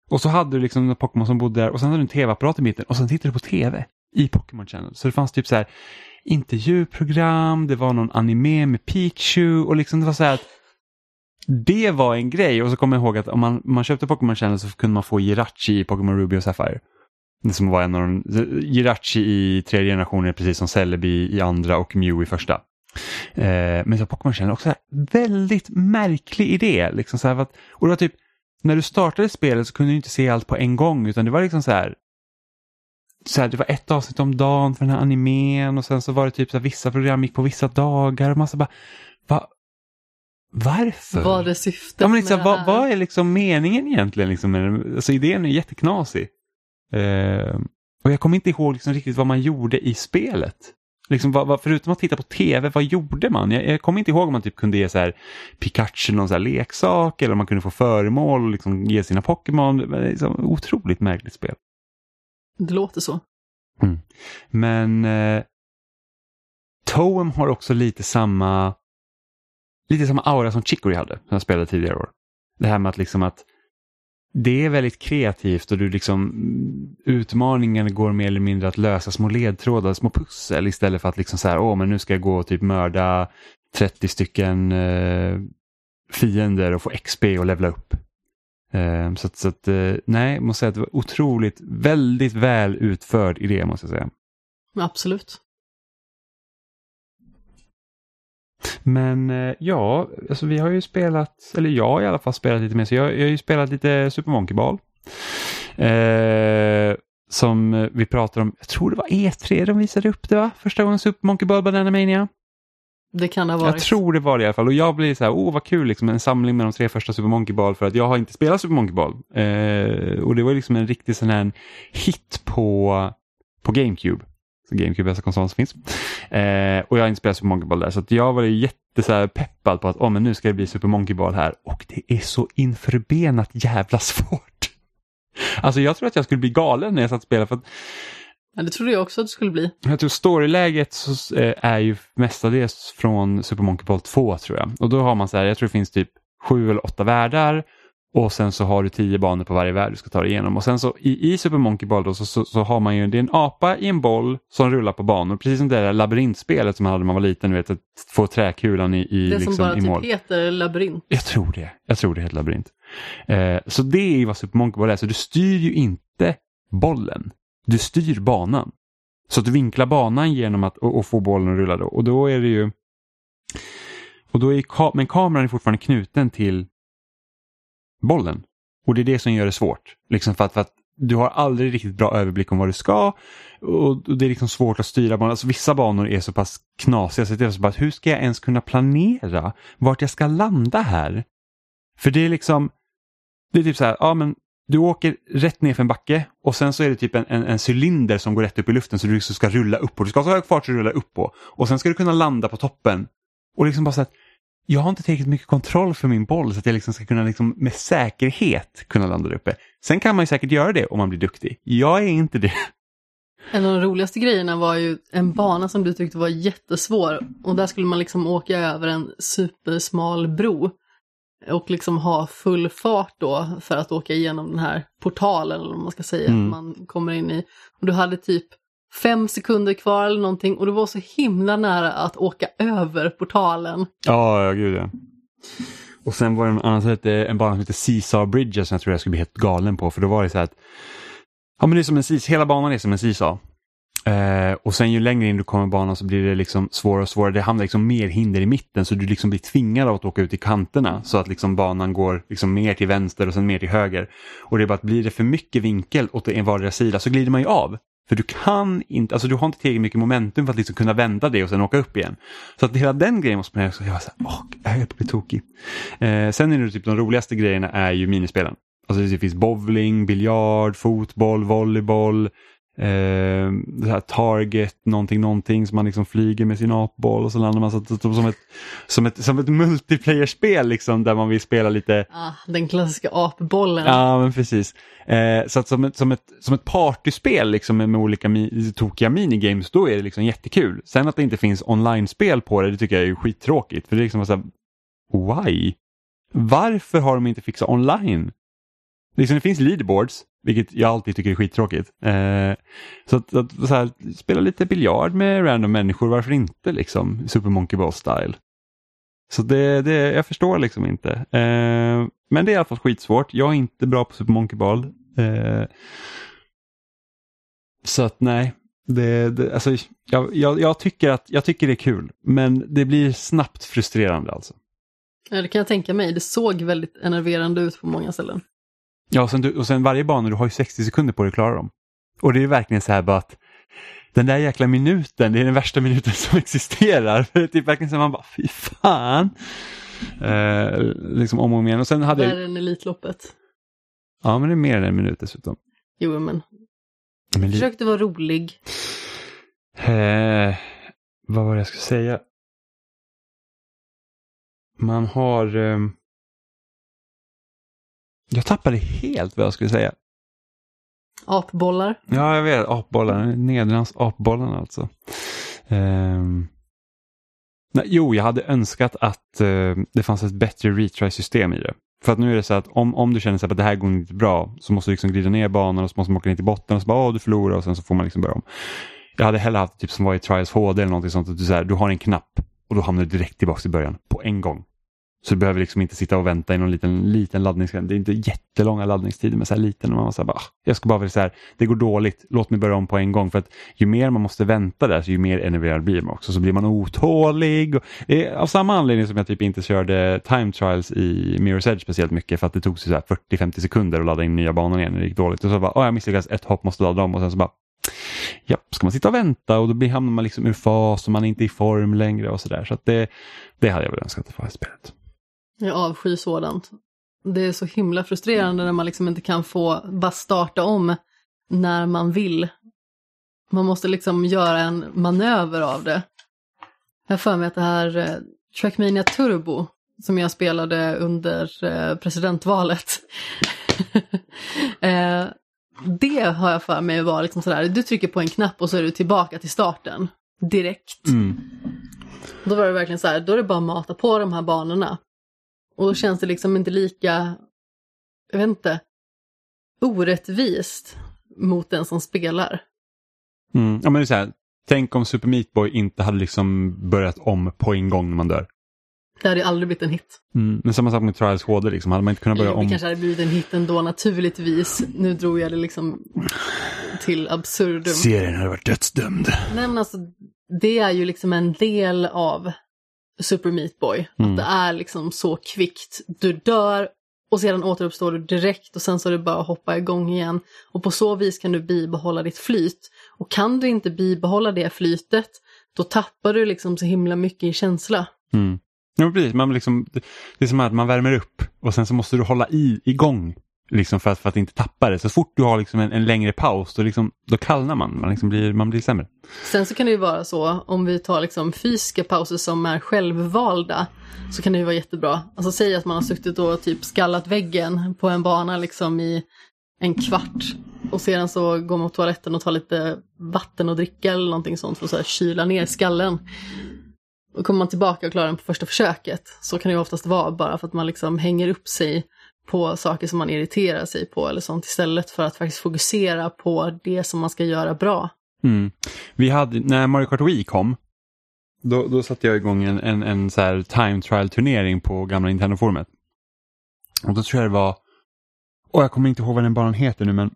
Och så hade du liksom en Pokémon som bodde där och sen hade du en tv-apparat i mitten och sen tittade du på tv i Pokémon Channel. Så det fanns typ så här intervjuprogram, det var någon anime med Pikachu och liksom det var så här att det var en grej och så kommer jag ihåg att om man, man köpte Pokémon Channel så kunde man få Jirachi i Pokémon Ruby och Sapphire. Det som var en av de, Jirachi i tredje generationen precis som Celebi i andra och Mew i första. Eh, men så Pokémon Channel också här, väldigt märklig idé. Liksom så här, att, och det var typ, när du startade spelet så kunde du inte se allt på en gång utan det var liksom så här, så här, det var ett avsnitt om dagen för den här animen och sen så var det typ så här, vissa program gick på vissa dagar och man så bara, va, varför? Vad är syftet ja, men liksom, med det här? Vad, vad är liksom meningen egentligen? Liksom, alltså idén är jätteknasig. Eh, och jag kommer inte ihåg liksom riktigt vad man gjorde i spelet. Liksom, vad, vad, förutom att titta på tv, vad gjorde man? Jag, jag kommer inte ihåg om man typ kunde ge så här, Pikachu någon så här leksak eller om man kunde få föremål och liksom ge sina Pokémon. Så otroligt märkligt spel. Det låter så. Mm. Men eh, Toem har också lite samma lite samma aura som Chicory hade, som jag spelade tidigare år. Det här med att liksom att det är väldigt kreativt och du liksom mm, utmaningen går mer eller mindre att lösa små ledtrådar, små pussel istället för att liksom så här, åh men nu ska jag gå och typ mörda 30 stycken eh, fiender och få XP och levla upp. Eh, så att, så att eh, nej, måste säga att det var otroligt, väldigt väl utförd idé måste jag säga. Absolut. Men eh, ja, alltså vi har ju spelat, eller jag har i alla fall spelat lite mer, så jag, jag har ju spelat lite Super Monkey Ball. Eh, som vi pratade om, jag tror det var E3 de visade upp det va? Första gången Super Monkey Ball Banana Mania. Det kan ha varit. Jag tror det var det i alla fall och jag blir så här, åh vad kul, liksom en samling med de tre första Super Monkey Ball för att jag har inte spelat Super Monkey Ball. Eh, och det var liksom en riktig sån här hit på, på GameCube. Så GameCube är bästa konsolen som finns. Eh, och jag har inte spelat Super Monkey Ball där så att jag var jätte så här, peppad på att oh, men nu ska det bli Super Monkey Ball här och det är så införbenat jävla svårt. Alltså jag tror att jag skulle bli galen när jag satt och spelade för att Ja, det trodde jag också att det skulle bli. jag tror storyläget så, eh, är ju mestadels från Super Monkey Ball 2 tror jag. Och då har man så här, jag tror det finns typ sju eller åtta världar och sen så har du tio banor på varje värld du ska ta dig igenom. Och sen så i, i Super Monkey Ball då så, så, så har man ju, det är en apa i en boll som rullar på banor. Precis som det där labyrintspelet som man hade när man var liten, du vet att få träkulan i, i, Det liksom, som bara mål. typ heter labyrint. Jag tror det. Jag tror det heter labyrint. Eh, så det är ju vad Super Monkey Ball är. Så du styr ju inte bollen. Du styr banan. Så att du vinklar banan genom att och, och få bollen att rulla då. Och då är det ju... Och då är ka men kameran är fortfarande knuten till bollen. Och det är det som gör det svårt. Liksom för att, för att du har aldrig riktigt bra överblick om vad du ska. Och, och det är liksom svårt att styra banan. Alltså vissa banor är så pass knasiga så det är så bara, hur ska jag ens kunna planera vart jag ska landa här? För det är liksom, det är typ så här, ja men du åker rätt ner för en backe och sen så är det typ en, en, en cylinder som går rätt upp i luften så du liksom ska rulla upp och Du ska ha så hög fart så du rullar upp på. Och sen ska du kunna landa på toppen. Och liksom bara så att jag har inte tillräckligt mycket kontroll för min boll så att jag liksom ska kunna liksom med säkerhet kunna landa där uppe. Sen kan man ju säkert göra det om man blir duktig. Jag är inte det. En av de roligaste grejerna var ju en bana som du tyckte var jättesvår. Och där skulle man liksom åka över en supersmal bro. Och liksom ha full fart då för att åka igenom den här portalen, eller vad man ska säga, Mm. man kommer in i. Och du hade typ fem sekunder kvar eller någonting och du var så himla nära att åka över portalen. Ja, ja gud ja. Och sen var det en annan som hette, en bana som heter Seesaw Bridges som jag tror jag skulle bli helt galen på. För då var det så här att ja, men det är som en seas- hela banan är som en seesaw. Eh, och sen ju längre in du kommer i banan så blir det liksom svårare och svårare. Det hamnar liksom mer hinder i mitten så du liksom blir tvingad av att åka ut i kanterna så att liksom banan går liksom mer till vänster och sen mer till höger. Och det är bara att blir det för mycket vinkel åt en vardera sida så glider man ju av. För du kan inte, alltså du har inte tillräckligt mycket momentum för att liksom kunna vända det och sen åka upp igen. Så att hela den grejen måste man så jag var så här, åh, jag höll på att bli tokig. Eh, sen är det typ de roligaste grejerna är ju minispelen. Alltså det finns bowling, biljard, fotboll, volleyboll, eh, det här target, någonting, någonting som man liksom flyger med sin apboll och så landar man så, så, som ett, som ett, som ett multiplayer-spel liksom där man vill spela lite Ah, den klassiska apbollen. Ja, men precis. Eh, så att som ett, som ett, som ett partyspel liksom med, med olika mi, tokiga minigames, då är det liksom jättekul. Sen att det inte finns online-spel på det, det tycker jag är skittråkigt. För det är liksom så här, why? Varför har de inte fixat online? Liksom det finns leaderboards, vilket jag alltid tycker är skittråkigt. Eh, så att, att så här, spela lite biljard med random människor, varför inte liksom? Super Monkey Ball style. Så det, det, jag förstår liksom inte. Eh, men det är i alla fall skitsvårt. Jag är inte bra på Super Monkey Ball. Eh, så att nej, det, det, alltså, jag, jag, jag, tycker att, jag tycker det är kul. Men det blir snabbt frustrerande alltså. Ja, det kan jag tänka mig. Det såg väldigt enerverande ut på många ställen. Ja, och sen, du, och sen varje bana, du har ju 60 sekunder på dig att klara dem. Och det är verkligen så här bara att den där jäkla minuten, det är den värsta minuten som existerar. För det är typ verkligen så man bara, fy fan. Eh, liksom om och om igen. Och sen hade jag, Värre än Elitloppet. ja men det är mer än en minut dessutom. Jo, men Men li- försökte vara rolig. Eh, vad var det jag skulle säga? Man har... ehm, jag tappade helt vad jag skulle säga. Apbollar. Ja, jag vet. Apbollarna. Nederlands apbollarna alltså. Ehm, nej, jo, jag hade önskat att eh, det fanns ett bättre retry-system i det. För att nu är det så att om, om du känner så att det här går inte bra så måste du liksom glida ner banan och så måste man åka ner till botten och så bara åh du förlorar och sen så får man liksom börja om. Jag hade hellre haft typ som var i Trials HD eller någonting sånt att du, så här, du har en knapp och då hamnar du direkt tillbaka till början på en gång. Så du behöver liksom inte sitta och vänta i någon liten, liten laddningsgräns. Det är inte jättelånga laddningstider men så här liten. Och man så här, bara, ah, jag ska bara vara så här, det går dåligt, låt mig börja om på en gång. För att ju mer man måste vänta där så ju mer enerverad blir man också. Så blir man otålig. Och, det är av samma anledning som jag typ inte körde time trials i Mirror's Edge speciellt mycket. För att det tog så här 40-50 sekunder att ladda in nya banor igen när det gick dåligt. Och så bara, oh, jag misslyckades ett hopp, måste ladda om. Och sen så bara, ja, ska man sitta och vänta och då blir, hamnar man liksom ur fas och man är inte i form längre och sådär. Så att det, det hade jag väl önskat att få i spelet. Jag avskyr sådant. Det är så himla frustrerande när man liksom inte kan få bara starta om när man vill. Man måste liksom göra en manöver av det. Jag har för mig att det här eh, Trackmania Turbo som jag spelade under eh, presidentvalet. eh, det har jag för mig var liksom sådär, du trycker på en knapp och så är du tillbaka till starten direkt. Mm. Då var det verkligen så här, då är det bara att mata på de här banorna. Och då känns det liksom inte lika, jag vet inte, orättvist mot den som spelar. Mm. Ja, men det är så här, tänk om Super Meat Boy inte hade liksom börjat om på en gång när man dör. Det hade aldrig blivit en hit. Mm. Men samma sak med Trials HD, liksom. hade man inte kunnat börja Det om? kanske hade blivit en hit ändå naturligtvis. Nu drog jag det liksom till absurdum. Serien hade varit dödsdömd. Nej men alltså, det är ju liksom en del av Super Meat Boy. Mm. Att det är liksom så kvickt. Du dör och sedan återuppstår du direkt och sen så är det bara att hoppa igång igen. Och på så vis kan du bibehålla ditt flyt. Och kan du inte bibehålla det flytet, då tappar du liksom så himla mycket i känsla. Mm. Ja, precis. Man liksom, det det är som att man värmer upp och sen så måste du hålla i igång liksom för, att, för att inte tappa det. Så fort du har liksom en, en längre paus då, liksom, då kallnar man. Man, liksom blir, man blir sämre. Sen så kan det ju vara så, om vi tar liksom fysiska pauser som är självvalda, så kan det ju vara jättebra. Alltså säg att man har suttit och typ skallat väggen på en bana liksom i en kvart och sedan så går man på toaletten och tar lite vatten och dricka eller någonting sånt för att så här kyla ner skallen. Och kommer man tillbaka och klarar den på första försöket så kan det ju oftast vara bara för att man liksom hänger upp sig på saker som man irriterar sig på eller sånt istället för att faktiskt fokusera på det som man ska göra bra. Mm. Vi hade, när Mario Kart Wii kom, då, då satte jag igång en, en, en så här time trial turnering på gamla Nintendo-forumet. Och då tror jag det var, och jag kommer inte ihåg vad den banan heter nu men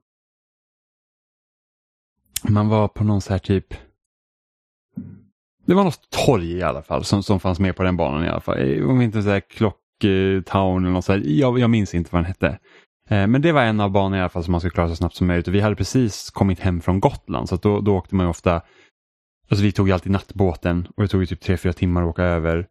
man var på någon så här typ det var något torg i alla fall som, som fanns med på den banan i alla fall. Om inte så här Town eller något så. Jag, jag minns inte vad den hette. Eh, men det var en av banorna i alla fall som man skulle klara så snabbt som möjligt. Och vi hade precis kommit hem från Gotland så att då, då åkte man ju ofta, alltså vi tog ju alltid nattbåten och det tog ju typ 3-4 timmar att åka över.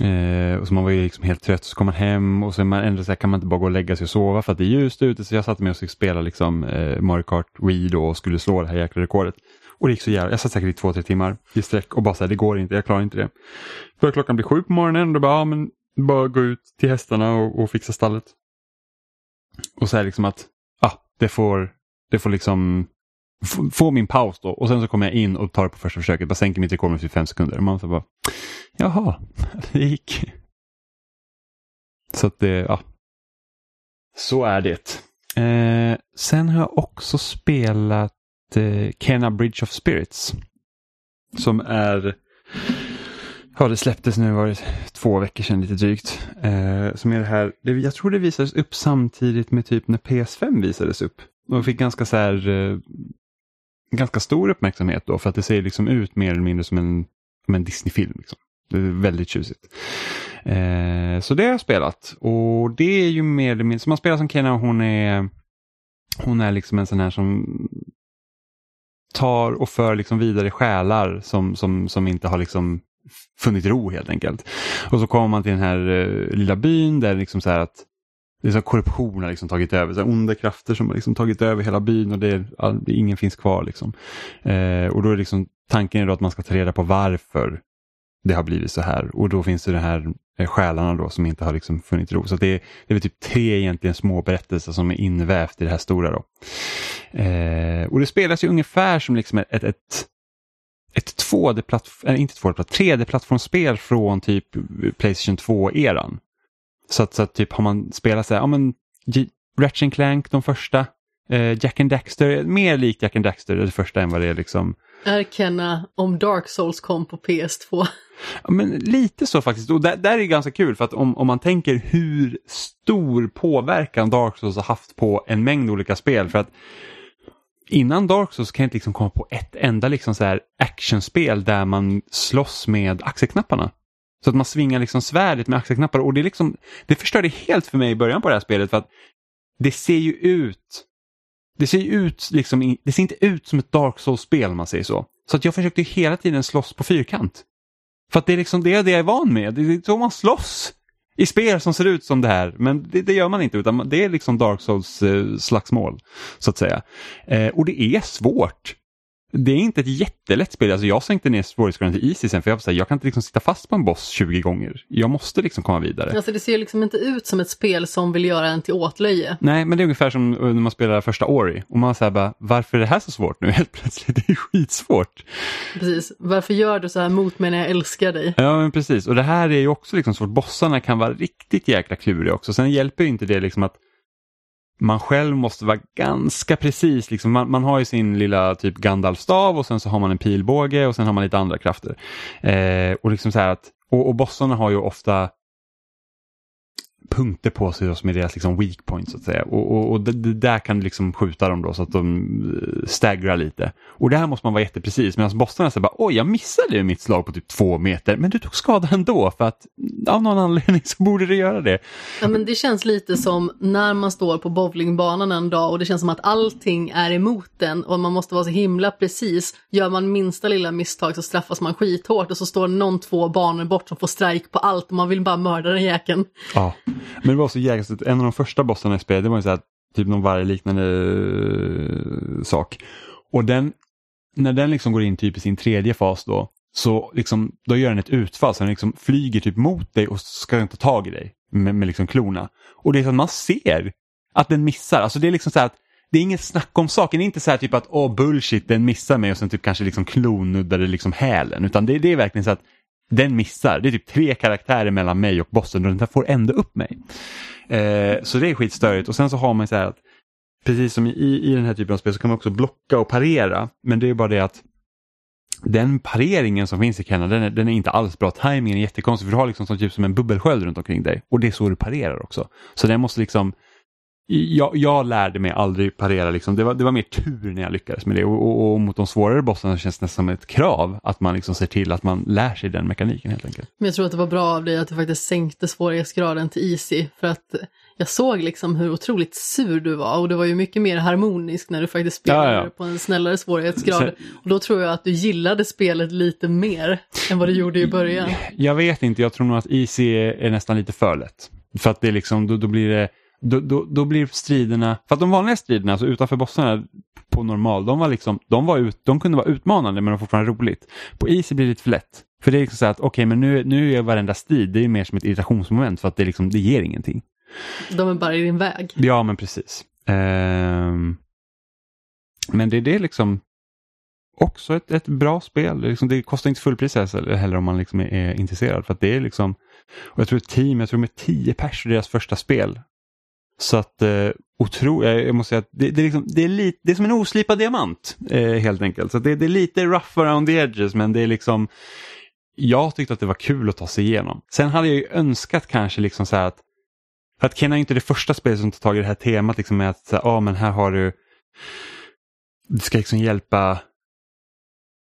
Eh, och så man var ju liksom helt trött så kom man hem och så man ändå så här, kan man inte bara gå och lägga sig och sova för att det är ljust ute. Så jag satte mig och fick spela liksom eh, Mario Kart Wii då och skulle slå det här jäkla rekordet. Och det gick så jävla, jag satt säkert i två, tre timmar i sträck och bara så här, det går inte, jag klarar inte det. Började klockan bli sju på morgonen och då bara, ja men bara gå ut till hästarna och, och fixa stallet. Och är liksom att, ah, det får, det får liksom få min paus då och sen så kommer jag in och tar det på första försöket, bara sänker mitt rekord med typ fem sekunder. Och man så bara, jaha, det gick. Så att det, ja. Så är det. Eh, sen har jag också spelat eh, Kena Bridge of Spirits. Som är, ja det släpptes nu var det två veckor sedan lite drygt. Eh, som är det här, det, jag tror det visades upp samtidigt med typ när PS5 visades upp. Och fick ganska så här, eh, ganska stor uppmärksamhet då för att det ser liksom ut mer eller mindre som en, som en Disney-film. Liksom. Det är väldigt tjusigt. Eh, så det har jag spelat och det är ju mer eller mindre, så man spelar som Kena hon är hon är liksom en sån här som tar och för liksom vidare själar som, som, som inte har liksom funnit ro helt enkelt. Och så kommer man till den här eh, lilla byn där liksom så här att det är så korruption har liksom tagit över, så onda krafter som har liksom tagit över hela byn och det är, all, ingen finns kvar. Liksom. Eh, och då är liksom, tanken är då att man ska ta reda på varför det har blivit så här och då finns det de här eh, själarna då som inte har liksom funnit ro. Så det är, det är typ tre egentligen små berättelser som är invävt i det här stora. Då. Eh, och det spelas ju ungefär som liksom ett, ett, ett ett 2D-plattform, eller inte 2D, 3D-plattformsspel från typ Playstation 2-eran. Så att, så att typ har man spelat så här, ja men G- Ratchet Clank de första, eh, Jack and Daxter, mer likt Jack and Daxter det första än vad det är liksom Är Kenna om Dark Souls kom på PS2? Ja, men lite så faktiskt. Och där, där är det ganska kul för att om, om man tänker hur stor påverkan Dark Souls har haft på en mängd olika spel. För att innan Dark Souls kan jag inte liksom komma på ett enda liksom så här actionspel där man slåss med axelknapparna. Så att man svingar liksom svärdet med axelknappar och det, liksom, det förstörde helt för mig i början på det här spelet för att det ser ju ut det ser ju ut liksom, det ser inte ut som ett Dark Souls-spel om man säger så. Så att jag försökte hela tiden slåss på fyrkant. För att det är liksom det, det jag är van med. Det är så man slåss i spel som ser ut som det här. Men det, det gör man inte utan det är liksom Dark Souls eh, slagsmål. Så att säga. Eh, och det är svårt. Det är inte ett jättelätt spel. Alltså jag sänkte ner svårighetsgraden till easy sen för jag, säga, jag kan inte liksom sitta fast på en boss 20 gånger. Jag måste liksom komma vidare. Alltså det ser liksom inte ut som ett spel som vill göra en till åtlöje. Nej, men det är ungefär som när man spelar första Ori och man säger bara varför är det här så svårt nu helt plötsligt? Det är skitsvårt. Precis, varför gör du så här mot mig när jag älskar dig? Ja, men precis. Och det här är ju också liksom svårt. Bossarna kan vara riktigt jäkla kluriga också. Sen hjälper ju inte det liksom att man själv måste vara ganska precis. Liksom. Man, man, har ju sin lilla typ Gandalf-stav och sen så har man en pilbåge och sen har man lite andra krafter. Eh, och, liksom så att, och, och bossarna har ju ofta punkter på sig som är deras liksom weak points så att säga. Och, och, och det, det, där kan du liksom skjuta dem då så att de eh, stagrar lite. Och där måste man vara jätteprecis medan bossarna säger bara oj jag missade mitt slag på typ två meter men du tog skada ändå för att av någon anledning så borde du göra det. Ja men det känns lite som när man står på bowlingbanan en dag och det känns som att allting är emot den och man måste vara så himla precis. Gör man minsta lilla misstag så straffas man skithårt och så står någon två banor bort som får strike på allt och man vill bara mörda den jäkeln. Ja. Men det var så jäkligt, en av de första bossarna i spelet, det var ju så här, typ någon vargliknande uh, sak. Och den, när den liksom går in typ i sin tredje fas då, så liksom, då gör den ett utfall, så den liksom flyger typ mot dig och ska den ta tag i dig med, med liksom klorna. Och det är så att man ser att den missar, alltså det är liksom så här att det är inget snack om saken, det är inte så här typ att åh oh, bullshit den missar mig och sen typ kanske liksom klonuddade liksom hälen utan det, det är verkligen så att den missar. Det är typ tre karaktärer mellan mig och bossen och den får ändå upp mig. Eh, så det är skitstörigt och sen så har man så här att precis som i, i den här typen av spel så kan man också blocka och parera. Men det är bara det att den pareringen som finns i Kenna den är, den är inte alls bra. Timingen är jättekonstig för du har liksom som, typ som en bubbelsköld runt omkring dig och det är så du parerar också. Så den måste liksom jag, jag, lärde mig aldrig parera, liksom. det, var, det var mer tur när jag lyckades med det och, och, och mot de svårare bossarna känns det nästan som ett krav att man liksom ser till att man lär sig den mekaniken helt enkelt. Men jag tror att det var bra av dig att du faktiskt sänkte svårighetsgraden till easy för att jag såg liksom hur otroligt sur du var och det var ju mycket mer harmonisk när du faktiskt spelade ja, ja. på en snällare svårighetsgrad. Så... Och då tror jag att du gillade spelet lite mer än vad du gjorde i början. Jag vet inte, jag tror nog att easy är nästan lite för lätt. För att det liksom, då, då blir det då, då, då, blir striderna, för att de vanliga striderna, alltså utanför bossarna på normal, de var liksom, de, var ut, de kunde vara utmanande men de var fortfarande roligt. På Easy blir det lite för lätt. För det är liksom så att okej okay, men nu, nu är varenda strid, det är mer som ett irritationsmoment för att det, liksom, det ger ingenting. De är bara i din väg. Ja men precis. Um, men det, är det liksom också ett, ett bra spel. Det, liksom, det kostar inte fullpris heller om man liksom är, är, intresserad. För det är liksom, och jag tror ett team, jag tror med tio pers deras första spel. Så att eh, otro, jag måste säga att det, det, är liksom, det, är lite, det är som en oslipad diamant eh, helt enkelt. Så det, det, är lite rough around the edges men det är liksom jag tyckte att det var kul att ta sig igenom. Sen hade jag ju önskat kanske liksom så här att för att Ken är inte det första spelet som tar tag i det här temat liksom med att ja ah, men här har du du ska liksom hjälpa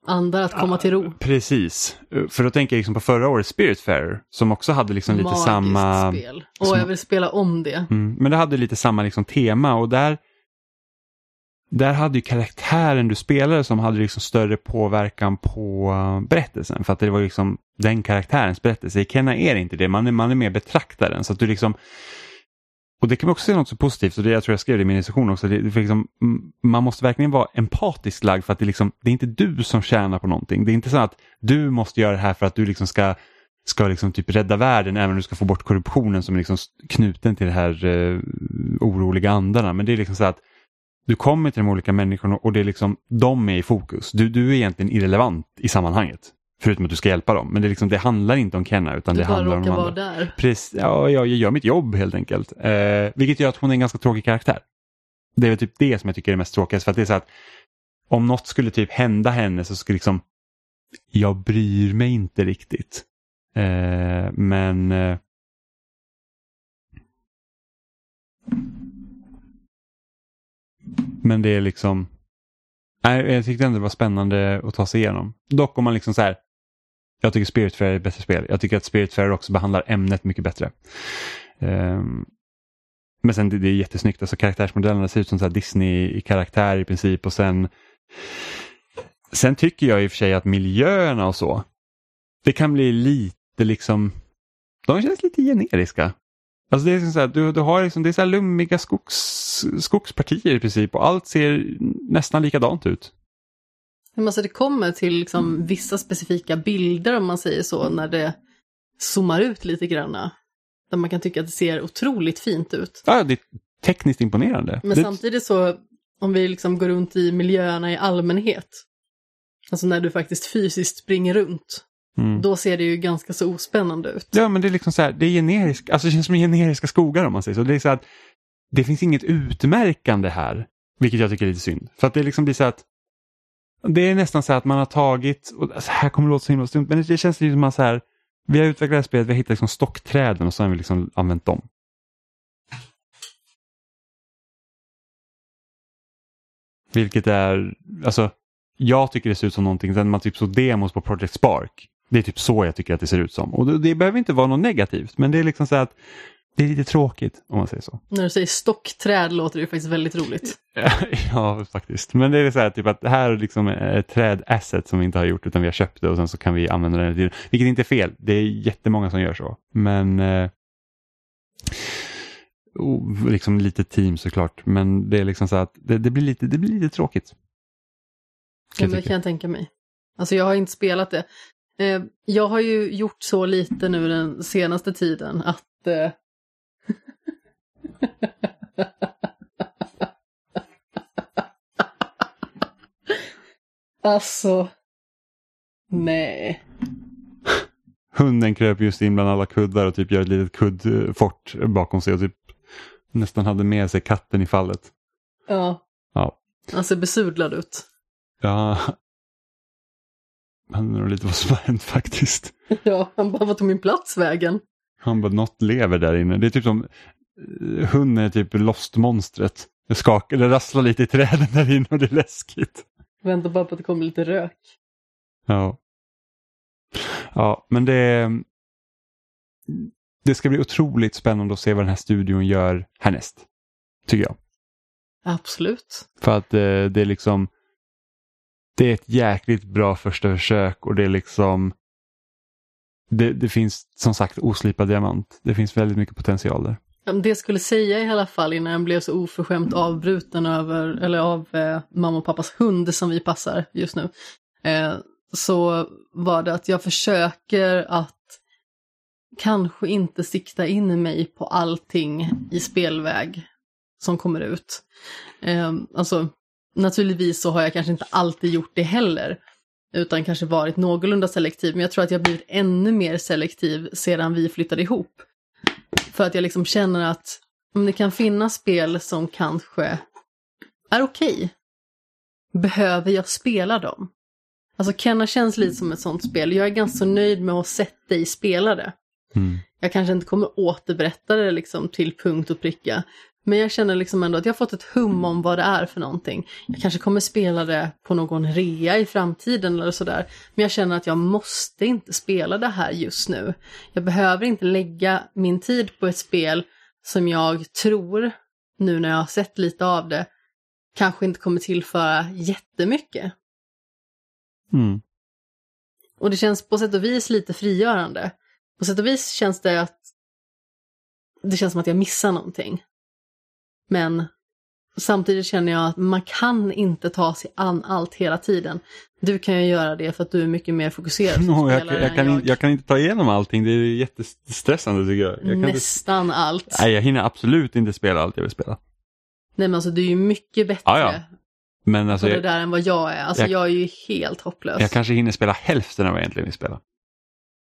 andar att komma till ro. Precis, för då tänker jag liksom på förra året Spiritfarer som också hade liksom lite Magiskt samma... spel. Och som... jag vill spela om det. Mm, men det hade lite samma liksom tema och där där hade ju karaktären du spelade som hade liksom större påverkan på uh, berättelsen för att det var liksom den karaktärens berättelse. I Kenna är det inte det, man är, man är mer betraktaren så att du liksom och det kan man också se något så positivt, och det jag tror jag skrev det i min instruktion också, det, det liksom, man måste verkligen vara empatiskt lagd för att det, liksom, det är inte du som tjänar på någonting. Det är inte så att du måste göra det här för att du liksom ska, ska liksom typ rädda världen även om du ska få bort korruptionen som är liksom knuten till de här eh, oroliga andarna. Men det är liksom så att du kommer till de olika människorna och det är liksom, de är i fokus. Du, du är egentligen irrelevant i sammanhanget. Förutom att du ska hjälpa dem. Men det, liksom, det handlar inte om Kenna utan du det handlar om de andra. där. Precis, ja, jag gör mitt jobb helt enkelt. Eh, vilket gör att hon är en ganska tråkig karaktär. Det är väl typ det som jag tycker är mest tråkigt. För att det är så att om något skulle typ hända henne så skulle liksom jag bryr mig inte riktigt. Eh, men eh, Men det är liksom Nej, jag tyckte ändå det var spännande att ta sig igenom. Dock om man liksom så här jag tycker Spiritfarer är ett bättre spel. Jag tycker att Spiritfarer också behandlar ämnet mycket bättre. Um, men sen det, det är jättesnyggt, alltså karaktärsmodellerna ser ut som Disney-karaktär i princip och sen Sen tycker jag i och för sig att miljöerna och så, det kan bli lite liksom, de känns lite generiska. Alltså det är liksom så här, du, du har liksom, det är så här lummiga skogs, skogspartier i princip och allt ser nästan likadant ut. Alltså det kommer till liksom vissa specifika bilder om man säger så, när det zoomar ut lite grann. Där man kan tycka att det ser otroligt fint ut. Ja, det är tekniskt imponerande. Men det... samtidigt så, om vi liksom går runt i miljöerna i allmänhet, alltså när du faktiskt fysiskt springer runt, mm. då ser det ju ganska så ospännande ut. Ja, men det är liksom så här, det är generisk, alltså det känns som generiska skogar om man säger så. Det är så att det finns inget utmärkande här, vilket jag tycker är lite synd. För att det liksom blir så att det är nästan så att man har tagit, och alltså här kommer det låta så himla stumt, men det känns lite som att så här, vi har utvecklat det här spelet, vi har hittat liksom stockträden och så har vi liksom använt dem. Vilket är, alltså, jag tycker det ser ut som någonting, när man typ så demos på Project Spark. Det är typ så jag tycker att det ser ut som. Och det, det behöver inte vara något negativt, men det är liksom så att det är lite tråkigt om man säger så. När du säger stockträd låter det faktiskt väldigt roligt. ja, faktiskt. Men det är så här typ att det här är liksom ett trädasset som vi inte har gjort utan vi har köpt det och sen så kan vi använda det till Vilket inte är fel. Det är jättemånga som gör så. Men eh, liksom lite team såklart. Men det är liksom så att det, det, blir, lite, det blir lite tråkigt. Ja, det kan jag tänka mig. Alltså jag har inte spelat det. Eh, jag har ju gjort så lite nu den senaste tiden att eh, alltså, nej. Hunden kröp just in bland alla kuddar och typ gör ett litet kuddfort bakom sig och typ nästan hade med sig katten i fallet. Ja. Ja. Han ser besudlad ut. Ja. Han undrar lite vad som har hänt faktiskt. Ja, han bara, vad tog min plats vägen? Han bara, något lever där inne. Det är typ som hunden är typ Lost-monstret. Det skakar, det rasslar lite i träden där inne och det är läskigt. Väntar bara på att det kommer lite rök. Ja. Ja, men det... Det ska bli otroligt spännande att se vad den här studion gör härnäst. Tycker jag. Absolut. För att det, det är liksom... Det är ett jäkligt bra första försök och det är liksom... Det, det finns som sagt oslipad diamant. Det finns väldigt mycket potential där. Det jag skulle säga i alla fall innan jag blev så oförskämt avbruten över, eller av eh, mamma och pappas hund som vi passar just nu. Eh, så var det att jag försöker att kanske inte sikta in mig på allting i spelväg som kommer ut. Eh, alltså, naturligtvis så har jag kanske inte alltid gjort det heller, utan kanske varit någorlunda selektiv, men jag tror att jag blivit ännu mer selektiv sedan vi flyttade ihop. För att jag liksom känner att om det kan finnas spel som kanske är okej, okay, behöver jag spela dem? Alltså Kenna känns lite som ett sånt spel. Jag är ganska nöjd med att ha sett dig spela det. Mm. Jag kanske inte kommer återberätta det liksom till punkt och pricka. Men jag känner liksom ändå att jag har fått ett hum om vad det är för någonting. Jag kanske kommer spela det på någon rea i framtiden eller sådär. Men jag känner att jag måste inte spela det här just nu. Jag behöver inte lägga min tid på ett spel som jag tror, nu när jag har sett lite av det, kanske inte kommer tillföra jättemycket. Mm. Och det känns på sätt och vis lite frigörande. På sätt och vis känns det att det känns som att jag missar någonting. Men samtidigt känner jag att man kan inte ta sig an allt hela tiden. Du kan ju göra det för att du är mycket mer fokuserad no, jag, jag, kan jag. jag, kan inte ta igenom allting, det är jättestressande tycker jag. jag Nästan inte... allt. Nej, jag hinner absolut inte spela allt jag vill spela. Nej men alltså du är ju mycket bättre ja, ja. Men alltså, på det där än vad jag är. Alltså jag, jag är ju helt hopplös. Jag kanske hinner spela hälften av vad jag egentligen vill spela.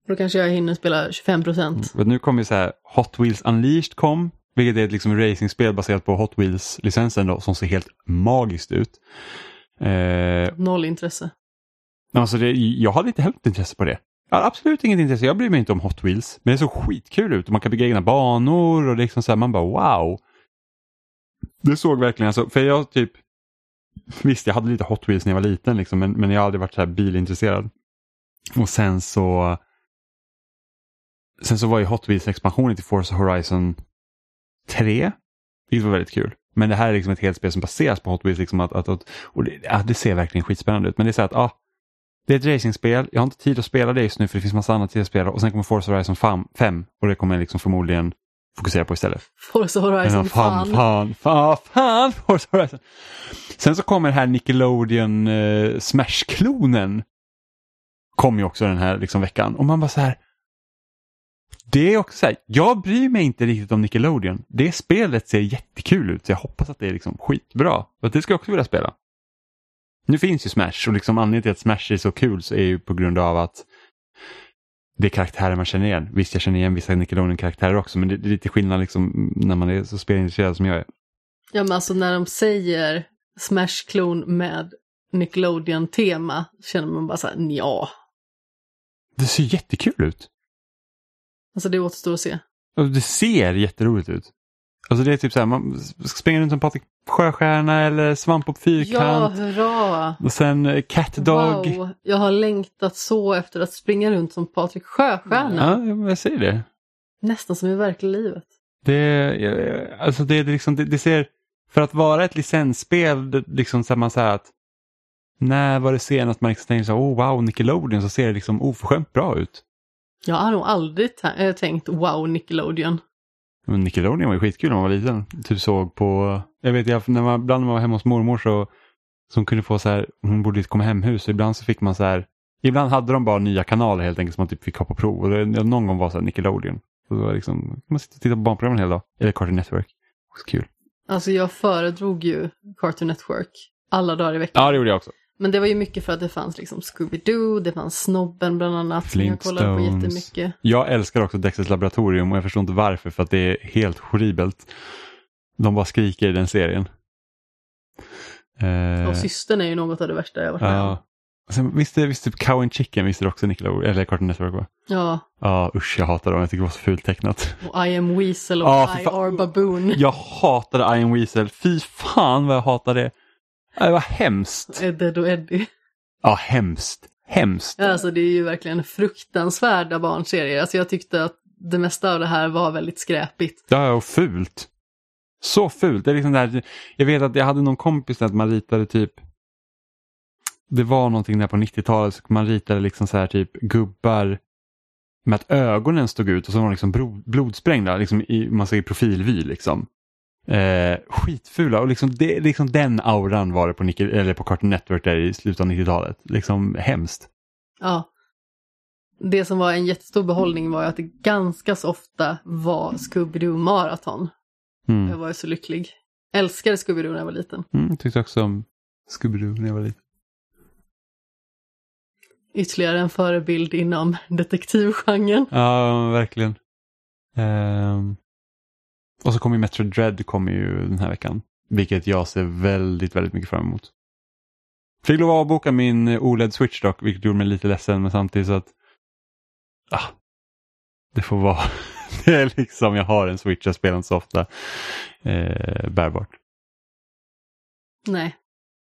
Då kanske jag hinner spela 25 procent. Mm. Nu kommer ju så här, Hot Wheels Unleashed kom vilket är ett liksom racingspel baserat på Hot Wheels-licensen som ser helt magiskt ut. Eh, Noll intresse. alltså det, jag hade inte heller intresse på det. Jag hade absolut inget intresse. Jag bryr mig inte om Hot Wheels. Men det såg skitkul ut och man kan bygga egna banor och liksom så här, man bara wow. Det såg verkligen, alltså, för jag typ Visst, jag hade lite Hot Wheels när jag var liten liksom, men, men jag har aldrig varit så här bilintresserad. Och sen så Sen så var ju Hot Wheels expansionen till Forza Horizon 3. Vilket var väldigt kul. Men det här är liksom ett helt spel som baseras på Hot Wheels. Liksom att, att, att, och det, ja, det ser verkligen skitspännande ut. Men det är så att ja, det är ett racingspel. Jag har inte tid att spela det just nu för det finns massa annat till att spela. Och sen kommer Forza Horizon 5 och det kommer jag liksom förmodligen fokusera på istället. Forza Horizon, Ja, fan, fan, fan, fan, Forza Horizon. Sen så kommer den här Nickelodeon eh, Smash-klonen. Kom ju också den här liksom, veckan. Och man bara så här. Det är också så här, jag bryr mig inte riktigt om Nickelodeon. Det spelet ser jättekul ut så jag hoppas att det är liksom skitbra. Och det ska jag också vilja spela. Nu finns ju Smash och liksom anledningen till att Smash är så kul så är ju på grund av att det är karaktärer man känner igen. Visst, jag känner igen vissa Nickelodeon-karaktärer också men det, det är lite skillnad liksom när man är så spelintresserad som jag är. Ja men alltså när de säger Smash-klon med Nickelodeon-tema känner man bara såhär ja. Det ser jättekul ut. Alltså det återstår att se. Alltså, det ser jätteroligt ut. Alltså det är typ så här, man springer runt som Patrik Sjöstjärna eller Svampbob Ja, Fyrkant. hurra! Och sen eh, Cat Dog. Wow, jag har längtat så efter att springa runt som Patrik Sjöstjärna. Ja, jag säger det. Nästan som i verkliga livet. Det, alltså det, är liksom, det, det ser, för att vara ett licensspel, det, liksom så man säger att när var det senast man liksom så här, oh wow, Nickelodeon, så ser det liksom oförskämt bra ut. Jag har nog aldrig äh, tänkt wow Nickelodeon. Men Nickelodeon var ju skitkul när man var liten. Typ såg på, jag vet jag, när man, ibland när man var hemma hos mormor så, som kunde få så här, hon bodde i ett komma hem-hus, så ibland så fick man så här, ibland hade de bara nya kanaler helt enkelt som man typ fick ha på prov. Och det, någon gång var så här Nickelodeon. Så det var liksom, man sitta och titta på barnprogram en hel dag. Eller Cartoon Network. Också kul. Alltså jag föredrog ju Cartoon Network alla dagar i veckan. Ja, det gjorde jag också. Men det var ju mycket för att det fanns liksom Scooby-Doo, det fanns Snobben bland annat. Som jag kollade på jättemycket. Jag älskar också Dexters laboratorium och jag förstår inte varför för att det är helt horribelt. De bara skriker i den serien. Eh, Och systern är ju något av det värsta jag varit med ja. Sen, visst, är- visst typ Cow and Chicken, visst är det också Nickelodeon, eller Cartoon Network va? Ja, Ja usch jag hatar dem, jag tycker det var så fult tecknat. och I am Weasel och Ja, I are Baboon. Jag hatade Iron Weasel, fy fan vad jag hatade det. Det var hemskt. Edded och Eddie. Ja, hemskt. Hemskt. Alltså det är ju verkligen fruktansvärda barnserier. Alltså jag tyckte att det mesta av det här var väldigt skräpigt. Ja, och fult. Så fult. Det är liksom där, jag vet att jag hade någon kompis där att man ritade typ det var någonting där på 90-talet så man ritade liksom så här typ gubbar med att ögonen stod ut och så var de liksom blodsprängda liksom i, man i profilvy liksom. Eh, skitfula och liksom, det, liksom den auran var det på, Nickel, eller på Cartoon Network där i slutet av 90-talet. Liksom hemskt. Ja. Det som var en jättestor behållning var att det ganska så ofta var Scooby-Doo maraton. Jag Mm. var ju så lycklig. Älskade Scooby-Doo när jag var liten. Mm, jag tyckte också om Scooby-Doo när jag var liten. Ytterligare en förebild inom detektivgenren. Ja, verkligen. Ehm, och så kommer ju Metro Dread kommer ju den här veckan. Vilket jag ser väldigt, väldigt mycket fram emot. Fick lov att avboka min OLED Switch dock, vilket gjorde mig lite ledsen, men samtidigt så att ah, det får vara. det är liksom, jag har en Switch, jag spelar inte så ofta eh, bärbart. Nej.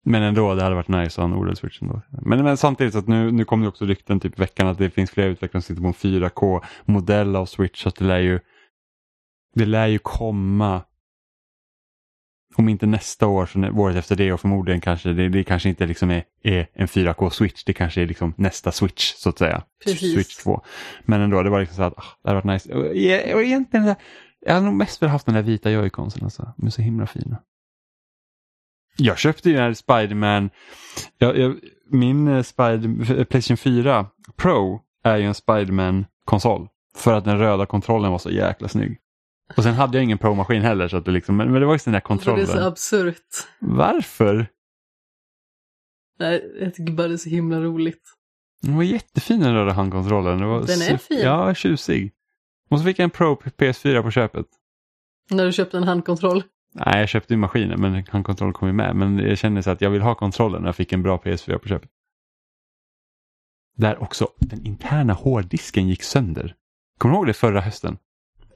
Men ändå, det hade varit nice att ha en OLED-switch ändå. Men, men samtidigt så att nu, nu kommer det också rykten typ veckan att det finns flera utvecklare som sitter på en 4K-modell av switch. Så att det lär ju, det lär ju komma, om inte nästa år så året efter det och förmodligen kanske det, det kanske inte liksom är, är en 4K-switch. Det kanske är liksom nästa switch så att säga. Precis. Switch 2. Men ändå, det var liksom så att ah, det hade varit nice. Och, och egentligen, jag hade nog mest velat haft den där vita joyconsen alltså. De är så himla fina. Jag köpte ju här Spiderman, jag, jag, min eh, Spider, Playstation 4 Pro är ju en Spiderman-konsol. För att den röda kontrollen var så jäkla snygg. Och sen hade jag ingen Pro-maskin heller, så att det liksom, men, men det var just den där För det är kontrollen. så absurt. Varför? Nej, jag tycker bara det är så himla roligt. Den var jättefin den röda handkontrollen. Det var Den är fin. Ja, tjusig. Och så fick jag en Pro PS4 på köpet. När du köpte en handkontroll. Nej, jag köpte ju maskinen men handkontrollen kom ju med. Men jag kände så att jag vill ha kontrollen när jag fick en bra PS4 på köpet. Där också den interna hårddisken gick sönder. Kommer du ihåg det förra hösten?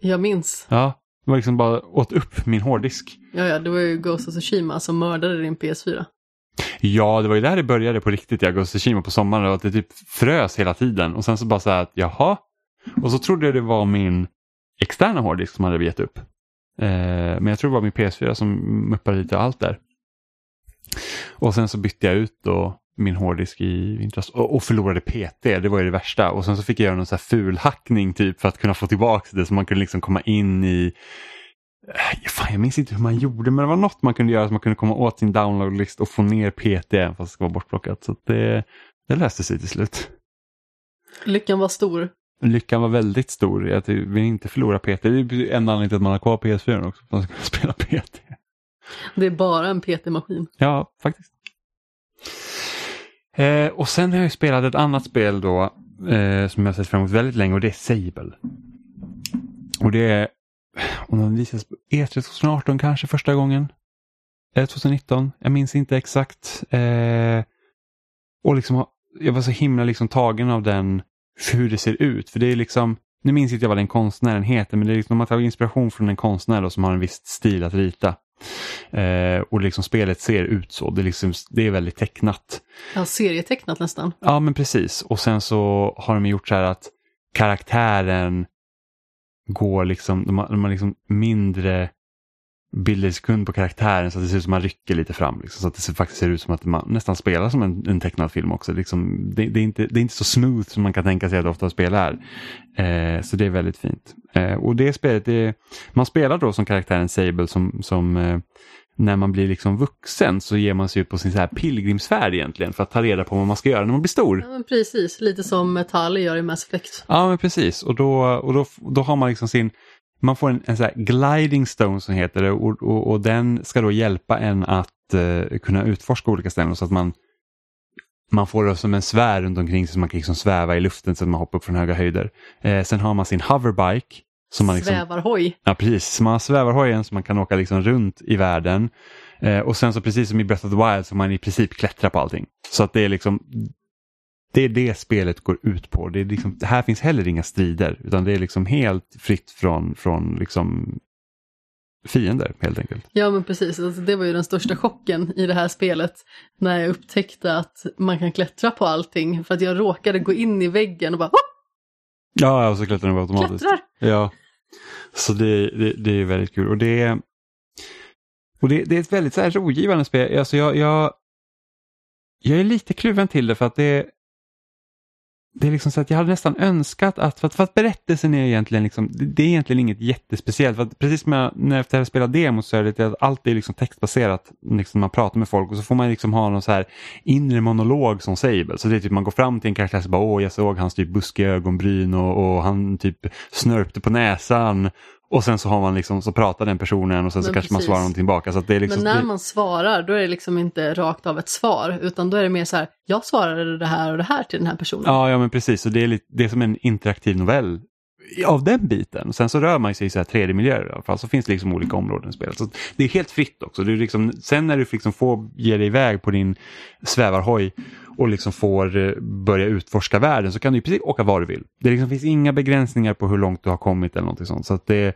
Jag minns. Ja, det var liksom bara åt upp min hårddisk. Ja, ja, det var ju Ghost of Tsushima som mördade din PS4. Ja, det var ju där det började på riktigt. Jag Ghost of Tsushima på sommaren och att det typ frös hela tiden. Och sen så bara så här att jaha. Och så trodde jag det var min externa hårddisk som hade gett upp. Eh, men jag tror det var min PS4 som muppade lite allt där. Och sen så bytte jag ut då min hårddisk i vintras och, och förlorade PT, det var ju det värsta. Och sen så fick jag göra någon så här fulhackning typ för att kunna få tillbaka det så man kunde liksom komma in i äh, Fan, jag minns inte hur man gjorde men det var något man kunde göra så man kunde komma åt sin downloadlist och få ner PT även fast det ska vara bortplockat. Så det, det löste sig till slut. Lyckan var stor. Lyckan var väldigt stor. Jag vill inte förlora PT. Det är enda anledningen till att man har kvar PS4 också. För att man ska spela PT. Det är bara en PT-maskin. Ja, faktiskt. Eh, och sen har jag spelat ett annat spel då eh, som jag sett fram emot väldigt länge och det är Sable. Och det är, om den visas på E3 2018 kanske första gången. Eh, Eller 2019, jag minns inte exakt. Eh, och liksom, jag var så himla liksom tagen av den, hur det ser ut. För det är liksom, nu minns inte jag vad den konstnären heter, men det är liksom, man tar inspiration från en konstnär då, som har en viss stil att rita. Eh, och liksom spelet ser ut så, det är, liksom, det är väldigt tecknat. Ja, serietecknat nästan. Ja, men precis. Och sen så har de gjort så här att karaktären går liksom, de har, de har liksom mindre bilder i sekund på karaktären så att det ser ut som att man rycker lite fram. Liksom, så att det faktiskt ser ut som att man nästan spelar som en, en tecknad film också. Liksom, det, det, är inte, det är inte så smooth som man kan tänka sig att ofta spel är. Eh, så det är väldigt fint. Eh, och det spelet, det, man spelar då som karaktären Sable som, som eh, när man blir liksom vuxen så ger man sig ut på sin så här pilgrimsfärd egentligen för att ta reda på vad man ska göra när man blir stor. Ja, precis, lite som Metall gör i Mass Effect. Ja, men precis. Och då, och då, då har man liksom sin man får en, en så gliding stone som heter det och, och, och, den ska då hjälpa en att uh, kunna utforska olika ställen så att man man får det som en svär runt omkring sig så man kan liksom sväva i luften så att man hoppar upp från höga höjder. Eh, sen har man sin hoverbike. Som man liksom, svävarhoj. Ja precis, så man har svävarhojen så man kan åka liksom runt i världen. Eh, och sen så precis som i Breath of the Wild så man i princip klättrar på allting. Så att det är liksom det är det spelet går ut på. Det är liksom, här finns heller inga strider utan det är liksom helt fritt från, från liksom fiender helt enkelt. Ja men precis, alltså, det var ju den största chocken i det här spelet när jag upptäckte att man kan klättra på allting för att jag råkade gå in i väggen och bara Hopp! Ja, och så klättrar den automatiskt. Klättrar! Ja, så det, det, det är väldigt kul och det, och det, det är ett väldigt så här rogivande spel. Alltså jag, jag, jag är lite kluven till det för att det det är liksom så att jag hade nästan önskat att, för att, för att berättelsen är egentligen liksom, det är egentligen inget jättespeciellt. För att precis som jag, när jag spelade demo så är det att allt är liksom textbaserat. Liksom man pratar med folk och så får man liksom ha någon så här inre monolog som Sable. Så det är typ man går fram till en karaktär och bara åh jag såg hans typ buskiga ögonbryn och, och han typ snörpte på näsan och sen så har man liksom, så pratar den personen och sen så Men kanske man precis. svarar någonting tillbaka. Så det är liksom, Men när man svarar då är det liksom inte rakt av ett svar utan då är det mer så här, jag svarade det här och det här till den här personen. Ja, ja men precis. Så det är, lite, det är som en interaktiv novell av den biten. Sen så rör man sig i så här 3D-miljöer i alla fall. Så finns det liksom olika områden i spelet. Så det är helt fritt också. Du liksom, sen när du liksom får ge dig iväg på din svävarhoj och liksom får eh, börja utforska världen så kan du i princip åka var du vill. Det liksom finns inga begränsningar på hur långt du har kommit eller någonting sånt. Så att det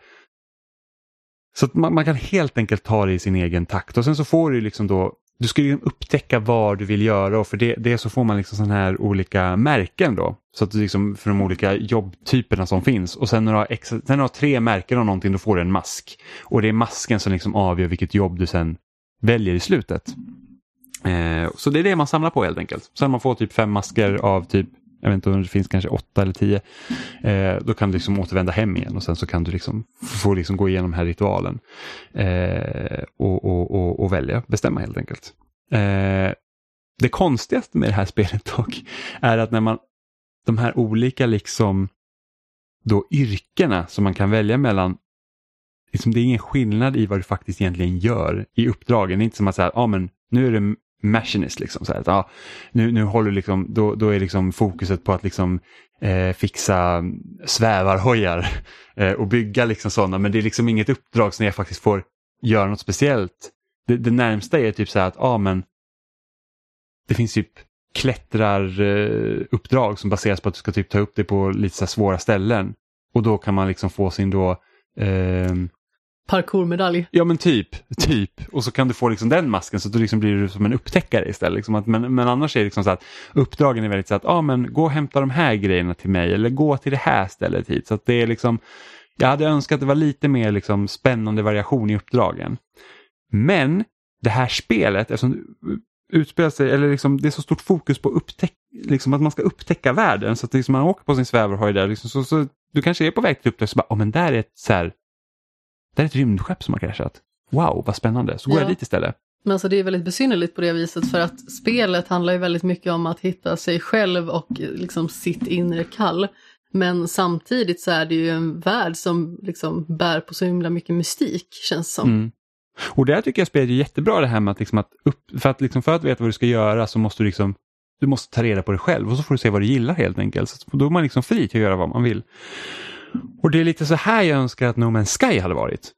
så att man, man kan helt enkelt ta det i sin egen takt och sen så får du liksom då du ska ju upptäcka vad du vill göra och för det, det så får man liksom sådana här olika märken då. Så att du liksom för de olika jobbtyperna som finns och sen när du har, ex, sen när du har tre märken av någonting då får du en mask. Och det är masken som liksom avgör vilket jobb du sen väljer i slutet. Eh, så det är det man samlar på helt enkelt. Sen man får typ fem masker av typ, jag vet inte om det finns kanske åtta eller tio. Eh, då kan du liksom återvända hem igen och sen så kan du liksom få liksom gå igenom den här ritualen. Eh, och, och, och, och välja, bestämma helt enkelt. Eh, det konstigaste med det här spelet dock är att när man de här olika liksom då yrkena som man kan välja mellan liksom det är ingen skillnad i vad du faktiskt egentligen gör i uppdragen. Det är inte som att säga, ah, men nu är det machinist liksom. Så här, att, ah, nu, nu håller du liksom, då, då är liksom fokuset på att liksom eh, fixa svävarhojar eh, och bygga liksom sådana. Men det är liksom inget uppdrag som jag faktiskt får göra något speciellt. Det, det närmsta är typ så här att, ah, men det finns typ klättraruppdrag eh, som baseras på att du ska typ ta upp det på lite så svåra ställen. Och då kan man liksom få sin då eh, Parkourmedalj. Ja men typ, typ. Och så kan du få liksom den masken så att du liksom blir som en upptäckare istället. Liksom att, men, men annars är det liksom så att uppdragen är väldigt så att, ja ah, men gå och hämta de här grejerna till mig eller gå till det här stället hit. Så att det är liksom, jag hade önskat att det var lite mer liksom spännande variation i uppdragen. Men det här spelet, eftersom utspelar sig, eller liksom, det är så stort fokus på upptäck, liksom att man ska upptäcka världen. Så att liksom man åker på sin svävarhoj där, liksom, så, så, du kanske är på väg till uppdrag så bara, oh, men där är ett så här, där är ett rymdskepp som har kraschat. Wow, vad spännande. Så går ja. jag dit istället. Men alltså det är väldigt besynnerligt på det viset för att spelet handlar ju väldigt mycket om att hitta sig själv och liksom sitt inre kall. Men samtidigt så är det ju en värld som liksom bär på så himla mycket mystik känns som. Mm. Och där tycker jag spelet är jättebra det här med att, liksom att upp, för, att liksom för att veta vad du ska göra så måste du liksom du måste ta reda på det själv och så får du se vad du gillar helt enkelt. Så då är man liksom fri till att göra vad man vill. Och det är lite så här jag önskar att No Man's Sky hade varit.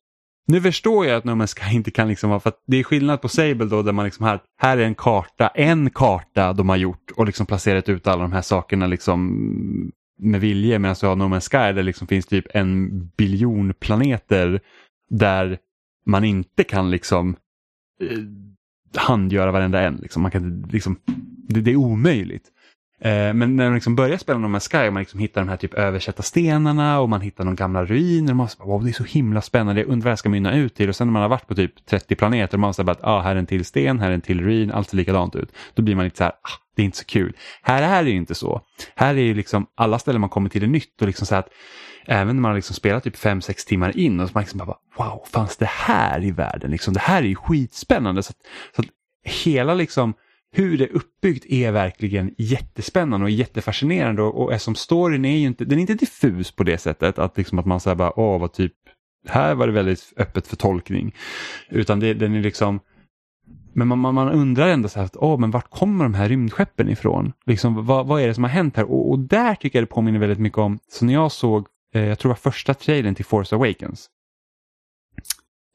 Nu förstår jag att No Man's Sky inte kan liksom vara, för att det är skillnad på Sable då där man liksom här, här är en karta, en karta de har gjort och liksom placerat ut alla de här sakerna liksom med vilje medan du har No Man's Sky där det liksom finns typ en biljon planeter där man inte kan liksom eh, handgöra varenda en. Liksom. Man kan, liksom, det, det är omöjligt. Eh, men när man liksom börjar spela No Man's Sky och man liksom hittar de här typ översätta stenarna och man hittar de gamla ruiner. Och man bara, wow, det är så himla spännande, jag undrar vad jag ska mynna ut till. Och sen när man har varit på typ 30 planeter och man säger att ah, här är en till sten, här är en till ruin, allt ser likadant ut. Då blir man lite så här, ah, det är inte så kul. Här är det ju inte så. Här är ju liksom alla ställen man kommer till är nytt och liksom så att även när man liksom spelat typ 5-6 timmar in och så man liksom bara wow, fanns det här i världen? Liksom, det här är ju skitspännande. Så att, så att hela liksom hur det är uppbyggt är verkligen jättespännande och jättefascinerande och, och som storyn är ju inte, den är inte diffus på det sättet att, liksom att man säger bara åh vad typ, här var det väldigt öppet för tolkning. Utan det, den är liksom, men man, man, man undrar ändå så här, att, åh, men vart kommer de här rymdskeppen ifrån? Liksom, vad, vad är det som har hänt här? Och, och där tycker jag det påminner väldigt mycket om, så när jag såg, eh, jag tror det var första trailern till Force Awakens.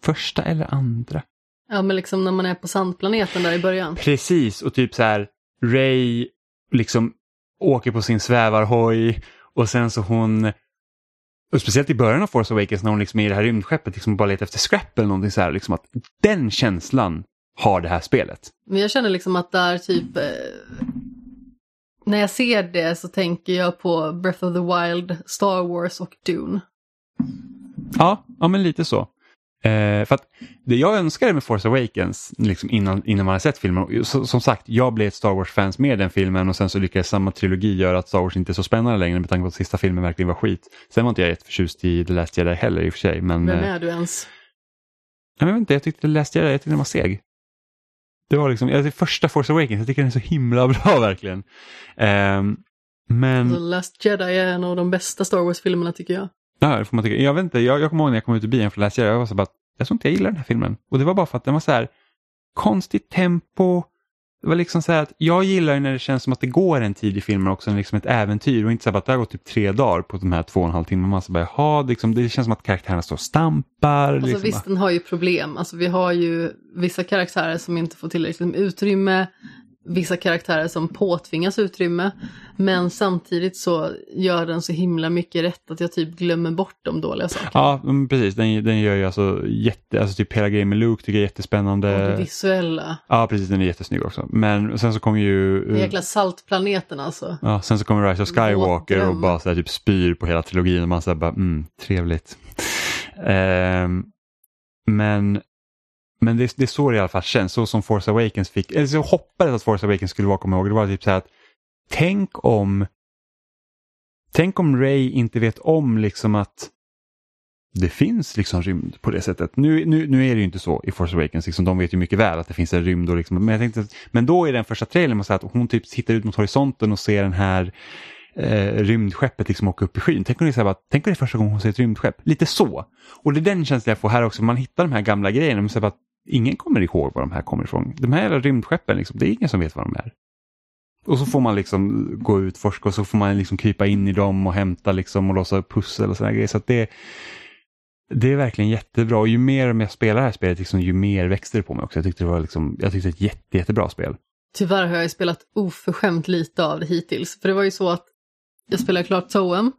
Första eller andra? Ja, men liksom när man är på sandplaneten där i början. Precis, och typ så här, Ray liksom åker på sin svävarhoj och sen så hon och speciellt i början av Force Awakens när hon liksom är i det här rymdskeppet liksom bara letar efter scrap eller någonting så här. Liksom att den känslan har det här spelet. Men jag känner liksom att där typ eh, när jag ser det så tänker jag på Breath of the Wild, Star Wars och Dune. Ja, ja men lite så. Eh, för att det jag önskade med Force Awakens liksom innan, innan man har sett filmen, så, som sagt jag blev ett Star Wars-fans med den filmen och sen så lyckades samma trilogi göra att Star Wars inte är så spännande längre med tanke på att sista filmen verkligen var skit. Sen var inte jag jätteförtjust i The Last Jedi heller i och för sig. Men, Vem är du ens? Jag vet inte, jag tyckte The Last Jedi, jag tyckte den var seg. Det var liksom, det första Force Awakens, jag tycker den är så himla bra verkligen. Um, men... The Last Jedi är en av de bästa Star Wars-filmerna tycker jag. Ja, det får man tycka. Jag vet inte, jag, jag kommer ihåg när jag kom ut ur bilen för att läsa jag var så bara, jag tror inte jag gillar den här filmen. Och det var bara för att den var så här konstigt tempo. Det var liksom så här att jag gillar när det känns som att det går en tid i filmen också, liksom ett äventyr och inte så att det har gått typ tre dagar på de här två och en halv timme. Man så bara, jaha, liksom, det känns som att karaktärerna står och stampar. Alltså liksom. visst, den har ju problem. Alltså vi har ju vissa karaktärer som inte får tillräckligt med utrymme vissa karaktärer som påtvingas utrymme. Men samtidigt så gör den så himla mycket rätt att jag typ glömmer bort de dåliga sakerna. Ja, precis. Den, den gör ju alltså jätte, alltså typ hela grejen med Luke tycker jag är jättespännande. Och det visuella. Ja, precis. Den är jättesnygg också. Men sen så kommer ju... Den jäkla saltplaneten alltså. Ja, sen så kommer Rise of Skywalker och bara så här, typ spyr på hela trilogin och man säger bara, mm, trevligt. Um, men men det, det är så det i alla fall känns, så som Force Awakens fick, eller så hoppades att Force Awakens skulle vara, kommer ihåg, det var typ så här att tänk om Tänk om Ray inte vet om liksom att det finns liksom rymd på det sättet. Nu, nu, nu är det ju inte så i Force Awakens, liksom, de vet ju mycket väl att det finns en rymd. Och liksom, men, jag tänkte, men då är den första trailern man säger att hon typ tittar ut mot horisonten och ser den här eh, rymdskeppet liksom åka upp i skyn. Tänk om, det är så här, tänk om det är första gången hon ser ett rymdskepp. Lite så. Och det är den känslan jag får här också, man hittar de här gamla grejerna. Men så bara, ingen kommer ihåg var de här kommer ifrån. De här rymdskeppen, liksom, det är ingen som vet var de är. Och så får man liksom gå ut, forska och så får man liksom krypa in i dem och hämta liksom och låsa pussel och sådana grejer. Så att det, det är verkligen jättebra och ju mer jag spelar det här spelet, liksom, ju mer växer det på mig också. Jag tyckte det var liksom, jag tyckte det ett jätte, jättebra spel. Tyvärr har jag spelat oförskämt lite av det hittills. För det var ju så att jag spelade klart Toem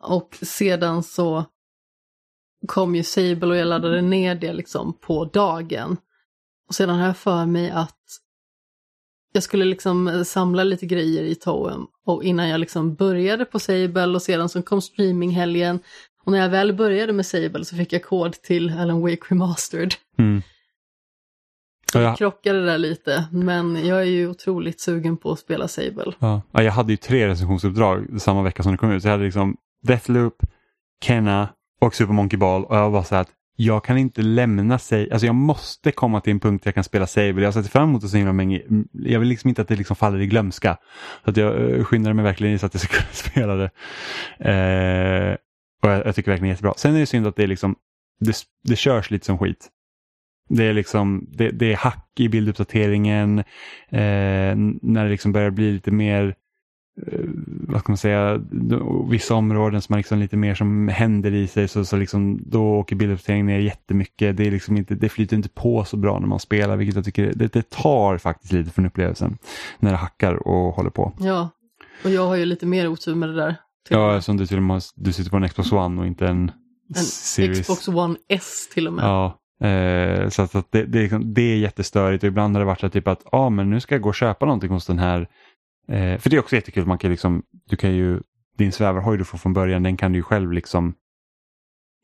och sedan så kom ju Sable och jag laddade ner det liksom på dagen. Och sedan har jag för mig att jag skulle liksom samla lite grejer i Toem och innan jag liksom började på Sable och sedan så kom streaminghelgen och när jag väl började med Sable så fick jag kod till Alan Wake Remastered. Mm. Ja, jag jag, krockade där lite, men jag är ju otroligt sugen på att spela Sable. ja. Ja, jag hade ju tre recensionsuppdrag samma vecka som det kom ut. Så jag hade liksom Deathloop, Kenna och Super Monkey Ball och jag var så här att jag kan inte lämna sig, alltså jag måste komma till en punkt där jag kan spela Sable. Jag har sett fram emot det så himla länge. Jag vill liksom inte att det liksom faller i glömska. Så att jag eh, skyndade mig verkligen i så att jag ska kunna spela det. Eh, och jag, jag tycker verkligen det är jättebra. Sen är det synd att det är liksom, det, det körs lite som skit. Det är liksom, det, det är hack i bilduppdateringen. Eh, när det liksom börjar bli lite mer eh, vad ska man säga, vissa områden som har liksom lite mer som händer i sig så, så liksom, då åker bilduppdateringen ner jättemycket. Det, är liksom inte, det flyter inte på så bra när man spelar vilket jag tycker det, det tar faktiskt lite från upplevelsen när det hackar och håller på. Ja, och jag har ju lite mer otur med det där. och Ja, som du till och med du sitter på en Xbox One och inte en, En Series. Xbox One S till och med. Ja, eh, så att, att det, det, är liksom- det är jättestörigt och ibland har det varit så typ att ah, men nu ska jag gå och köpa någonting hos den här. Eh, för det är också jättekul, man kan liksom, du kan ju, din svävarhoj du får från början, den kan du ju själv liksom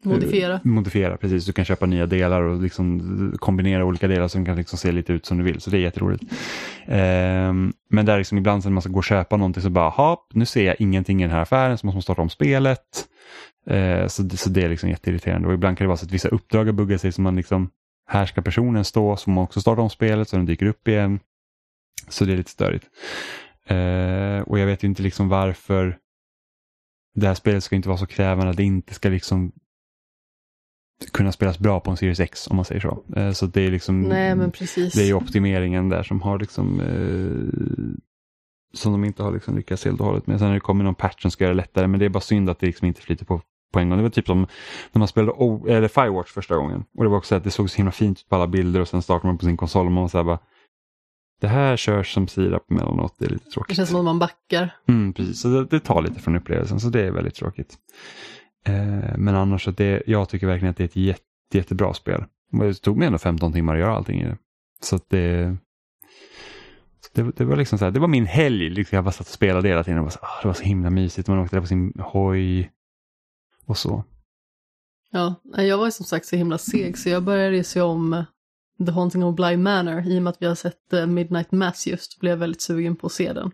Modifiera. eh, modifiera. Precis, du kan köpa nya delar och liksom kombinera olika delar så de kan liksom se lite ut som du vill. Så det är jätteroligt. Ehm, men där liksom ibland så när man ska gå och köpa någonting så bara, ha, nu ser jag ingenting i den här affären så måste man starta om spelet. Eh, så, det- så det är liksom jätteirriterande. Och ibland kan det vara så att vissa uppdrag har buggat sig så man liksom, här ska personen stå så man också startar om spelet så den dyker upp igen. Så det är lite störigt. Eh, och jag vet ju inte liksom varför det här spelet ska inte vara så krävande att det inte ska liksom kunna spelas bra på en Series X om man säger så. Eh, så det är liksom Nej, det är optimeringen där som har liksom eh, som de inte har liksom lyckats helt och hållet med. Sen har det kommit någon patch som ska göra det lättare men det är bara synd att det liksom inte flyter på på en gång. Det var typ som när man spelade o- eller Firewatch första gången. Och det var också att det såg så himla fint ut på alla bilder och sen startar man på sin konsol och man var så här bara det här körs som sirap emellanåt, det är lite Det tråkigt. känns som att man backar. Mm, precis, så det, det tar lite från upplevelsen så det är väldigt tråkigt. Eh, men annars, det, jag tycker verkligen att det är ett jätte, jättebra spel. Det tog mig ändå 15 timmar att göra allting i det. Så att det, så det, det var liksom så här, det var min helg. Liksom jag bara satt och spelade hela tiden och var så, ah, det var så himla mysigt. Man åkte där på sin hoj och så. Ja, jag var som sagt så himla seg så jag började se om The Haunting of Bly Manor i och med att vi har sett eh, Midnight Mass just. Blev jag väldigt sugen på att se den.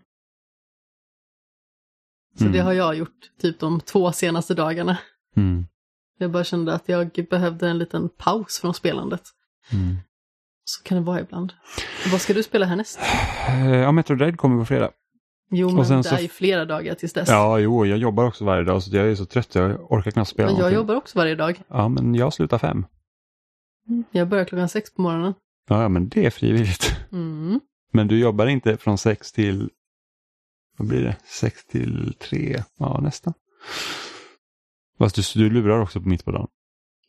Så Mm. det har jag gjort typ de två senaste dagarna. Mm. Jag bara kände att jag behövde en liten paus från spelandet. Mm. Så kan det vara ibland. Vad ska du spela härnäst? Eh, Ja, Metro Dread kommer på fredag. Jo, men sen det så- är ju flera dagar tills dess. Ja, jo, jag jobbar också varje dag så jag är så trött jag orkar knappt spela men jag någonting. jobbar också varje dag. Ja, men jag slutar fem. Jag börjar klockan sex på morgonen. Ja, men det är frivilligt. Mm. Men du jobbar inte från sex till, vad blir det, sex till tre, ja nästan. Fast du, du lurar också på mitt på dagen.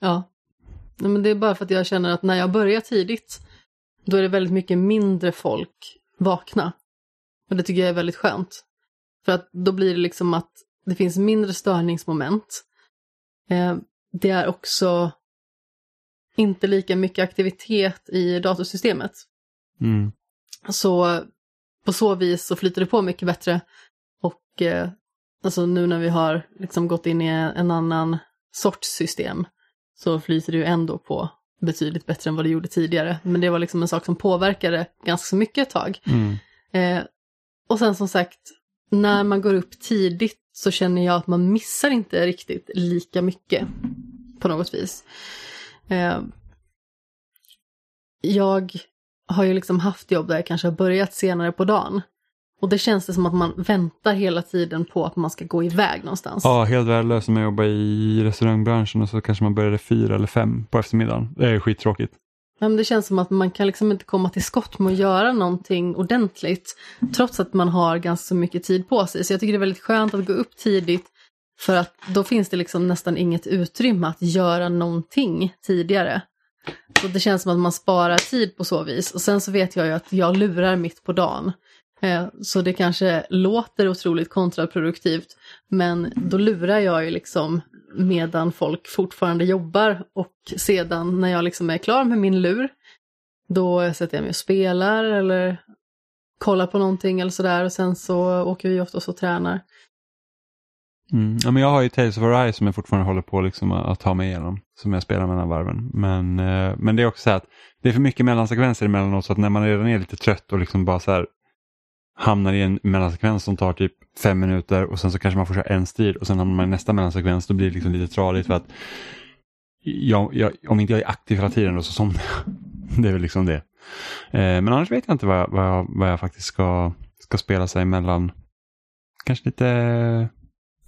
Ja. Nej, men det är bara för att jag känner att när jag börjar tidigt, då är det väldigt mycket mindre folk vakna. Och det tycker jag är väldigt skönt. För att då blir det liksom att det finns mindre störningsmoment. Eh, det är också inte lika mycket aktivitet i datorsystemet. Mm. Så på så vis så flyter det på mycket bättre. Och eh, alltså nu när vi har liksom gått in i en annan sorts system så flyter det ju ändå på betydligt bättre än vad det gjorde tidigare. Men det var liksom en sak som påverkade ganska mycket ett tag. Mm. Eh, och sen som sagt, när man går upp tidigt så känner jag att man missar inte riktigt lika mycket på något vis. Eh, jag har ju liksom haft jobb där jag kanske har börjat senare på dagen. Och det känns det som att man väntar hela tiden på att man ska gå iväg någonstans. Ja, helt värdelöst om jag jobbar i restaurangbranschen och så kanske man började fyra eller fem på eftermiddagen. Det är skittråkigt. Men det känns som att man kan liksom inte komma till skott med att göra någonting ordentligt. Trots att man har ganska mycket tid på sig. Så jag tycker det är väldigt skönt att gå upp tidigt. För att då finns det liksom nästan inget utrymme att göra någonting tidigare. Så det känns som att man sparar tid på så vis. Och sen så vet jag ju att jag lurar mitt på dagen. Eh, så det kanske låter otroligt kontraproduktivt. Men då lurar jag ju liksom medan folk fortfarande jobbar. Och sedan när jag liksom är klar med min lur. Då sätter jag mig och spelar eller kollar på någonting eller sådär. Och sen så åker vi oftast och tränar. Mm. Ja, men jag har ju Tales of Arise som jag fortfarande håller på liksom att ta mig igenom. Som jag spelar mellan varven. Men, eh, men det är också så att det är för mycket mellansekvenser emellanåt så att när man redan är lite trött och liksom bara så här hamnar i en mellansekvens som tar typ fem minuter och sen så kanske man får köra en strid och sen hamnar man i nästa mellansekvens då blir det liksom lite tradigt för att jag, jag, om inte jag är aktiv hela tiden då så somnar jag. Det är väl liksom det. Eh, men annars vet jag inte vad jag, vad jag, vad jag faktiskt ska, ska spela sig mellan. Kanske lite,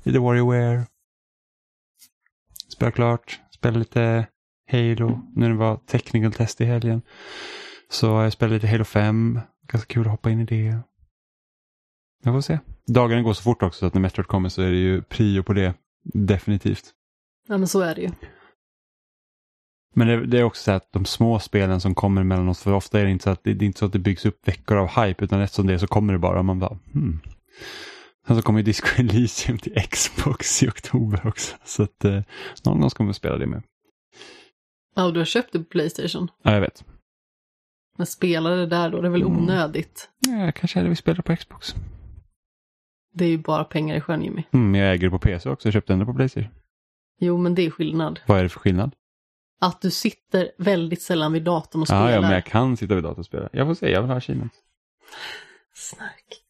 lite WarioWare. Spela klart, spela lite Halo när det var technical test i helgen. Så jag spelade lite Halo 5. Ganska kul att hoppa in i det. Jag får se. Dagarna går så fort också så att när Metroid kommer så är det ju prio på det. Definitivt. Ja men så är det ju. Men det, det är också så att de små spelen som kommer emellanåt, för ofta är det inte så att det, det är inte så att det byggs upp veckor av hype, utan eftersom det så kommer det bara. Man bara, hmm. Sen så kommer ju Disco Elysium till Xbox i oktober också. Så att eh, någon gång ska man spela det med. Ja, du har köpt det på Playstation. Ja, jag vet. Men spela det där då, det är väl Mm. onödigt. Ja, jag kanske hellre vill spela på Xbox. Det är ju bara pengar i sjön Jimmy. Mm, jag äger det på PC också, jag köpte ändå på Playstation. Jo, men det är skillnad. Vad är det för skillnad? Att du sitter väldigt sällan vid datorn och spelar. Ja, ja, men jag kan sitta vid datorn och spela. Jag får se, jag vill ha Kina. Snark.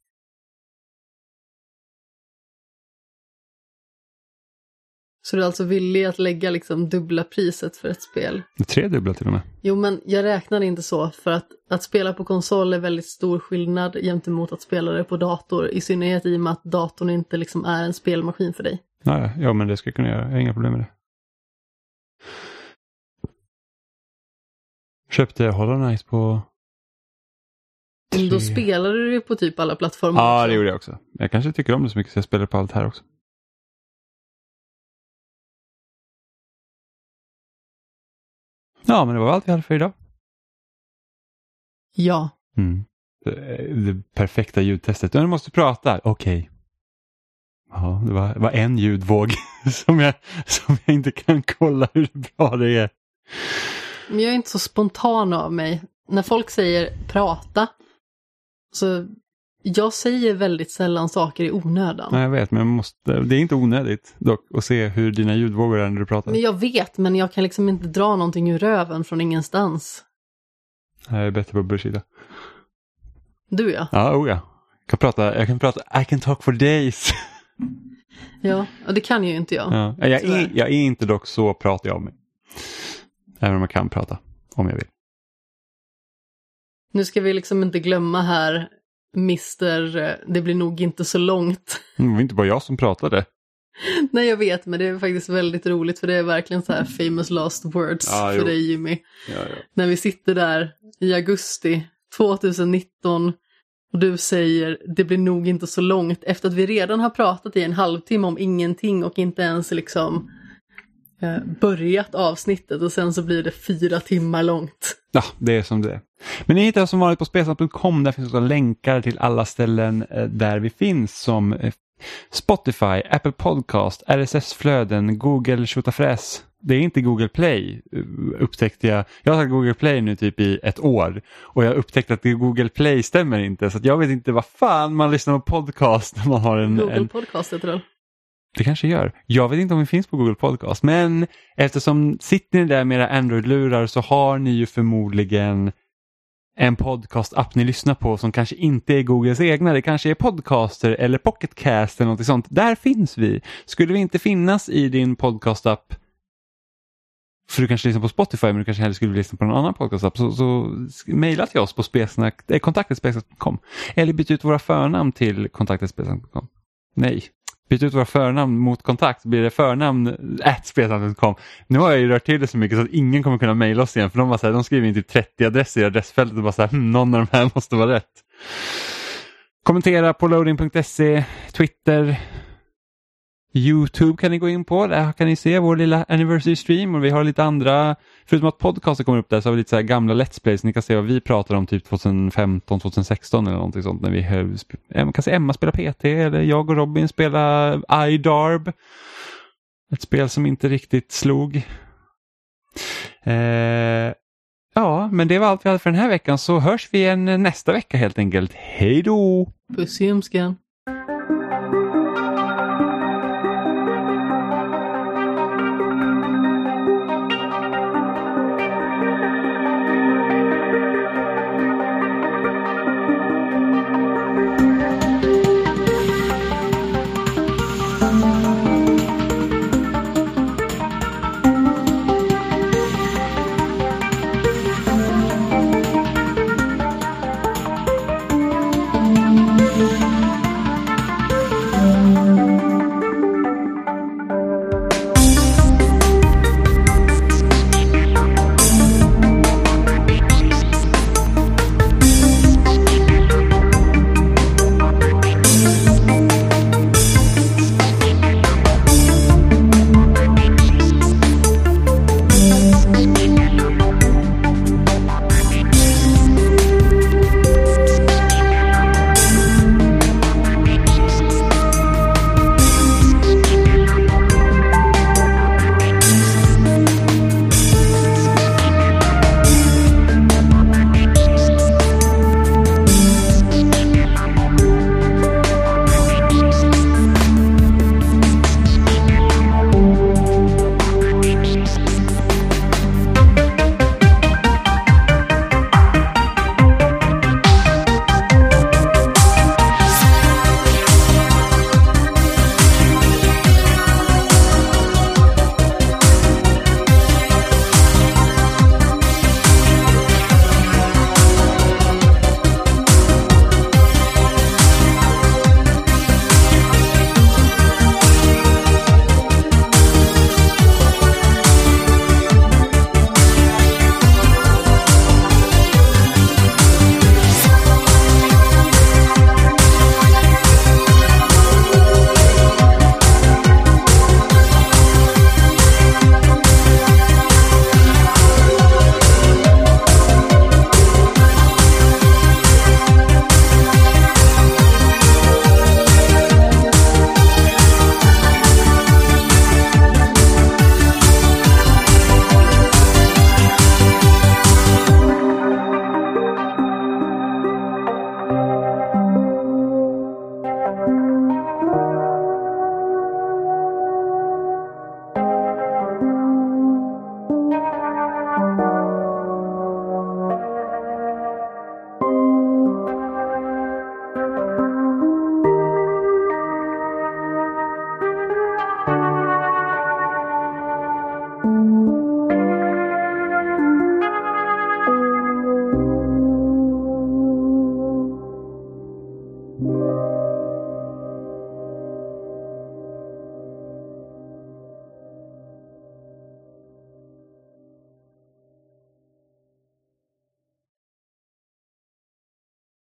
Så du är alltså villig att lägga liksom dubbla priset för ett spel? Tredubbla till och med. Jo, men jag räknar inte så för att att spela på konsol är väldigt stor skillnad gentemot att spela det på dator. I synnerhet i och med att datorn inte liksom är en spelmaskin för dig. Ja, ja, men det ska jag kunna göra. Jag har inga problem med det. Köpte Hollow Knight på... Men då Tre. spelar du det på typ alla plattformar Ja, också. det gjorde jag också. Jag kanske tycker om det så mycket så jag spelar på allt här också. Ja, men det var allt vi hade för idag. Ja. Mm. Det, det perfekta ljudtestet. Du måste prata. Okej. Ja, det var, var en ljudvåg som jag, som jag inte kan kolla hur bra det är. Men jag är inte så spontan av mig. När folk säger prata, så jag säger väldigt sällan saker i onödan. Nej, jag vet, men jag måste, det är inte onödigt dock att se hur dina ljudvågor är när du pratar. Men jag vet, men jag kan liksom inte dra någonting ur röven från ingenstans. Jag är bättre på Bushida. Du ja. Ja, oh ja. Jag kan prata, jag kan prata, I can talk for days. Ja, och det kan ju inte jag. Ja. Jag, är, jag är inte dock så pratig av mig. Även om jag kan prata, om jag vill. Nu ska vi liksom inte glömma här, Mister, det blir nog inte så långt. Det var inte bara jag som pratade. Nej, jag vet, men det är faktiskt väldigt roligt för det är verkligen så här famous last words Ja, för jo. dig Jimmy. Ja, ja. När vi sitter där i augusti 2019 och du säger det blir nog inte så långt efter att vi redan har pratat i en halvtimme om ingenting och inte ens liksom börjat avsnittet och sen så blir det fyra timmar långt. Ja, det är som det är. Men ni hittar oss som vanligt på spelsnack.com. Där finns också länkar till alla ställen eh, där vi finns som eh, Spotify, Apple Podcast, RSS-flöden, Google tjotafräs. Det är inte Google Play eh, upptäckte jag. Jag har sagt Google Play nu typ i ett år och jag upptäckte att Google Play stämmer inte så jag vet inte vad fan man lyssnar på podcast när man har en, Google en Podcast heter det det kanske gör. Jag vet inte om vi finns på Google Podcast, men eftersom sitter ni där med era Android-lurar så har ni ju förmodligen en podcast-app ni lyssnar på som kanske inte är Googles egna. Det kanske är Podcaster eller Pocketcast eller något sånt. Där finns vi. Skulle vi inte finnas i din podcast-app för du kanske lyssnar på Spotify men du kanske hellre skulle vilja lyssna på någon annan podcast-app så, så mejla till oss på spelsnack, eh, eller byt ut våra förnamn till kontaktetspelsnack.com. Nej, byt ut våra förnamn mot kontakt blir det förnamn at Nu har jag ju rört till det så mycket så att ingen kommer kunna mejla oss igen för de, bara så här, de skriver in typ 30 adresser i adressfältet och bara så här, hm, någon av de här måste vara rätt. Kommentera på loading.se, Twitter, Youtube kan ni gå in på. Där kan ni se vår lilla anniversary stream och vi har lite andra, förutom att podcaster kommer upp där så har vi lite så här gamla Let's Plays. Ni kan se vad vi pratar om typ 2015, 2016 eller någonting sånt när vi man kan se Emma spela PT eller jag och Robin spela iDarb. Ett spel som inte riktigt slog. Eh, ja, men det var allt vi hade för den här veckan så hörs vi igen nästa vecka helt enkelt. Hej då! Puss i ljumsken.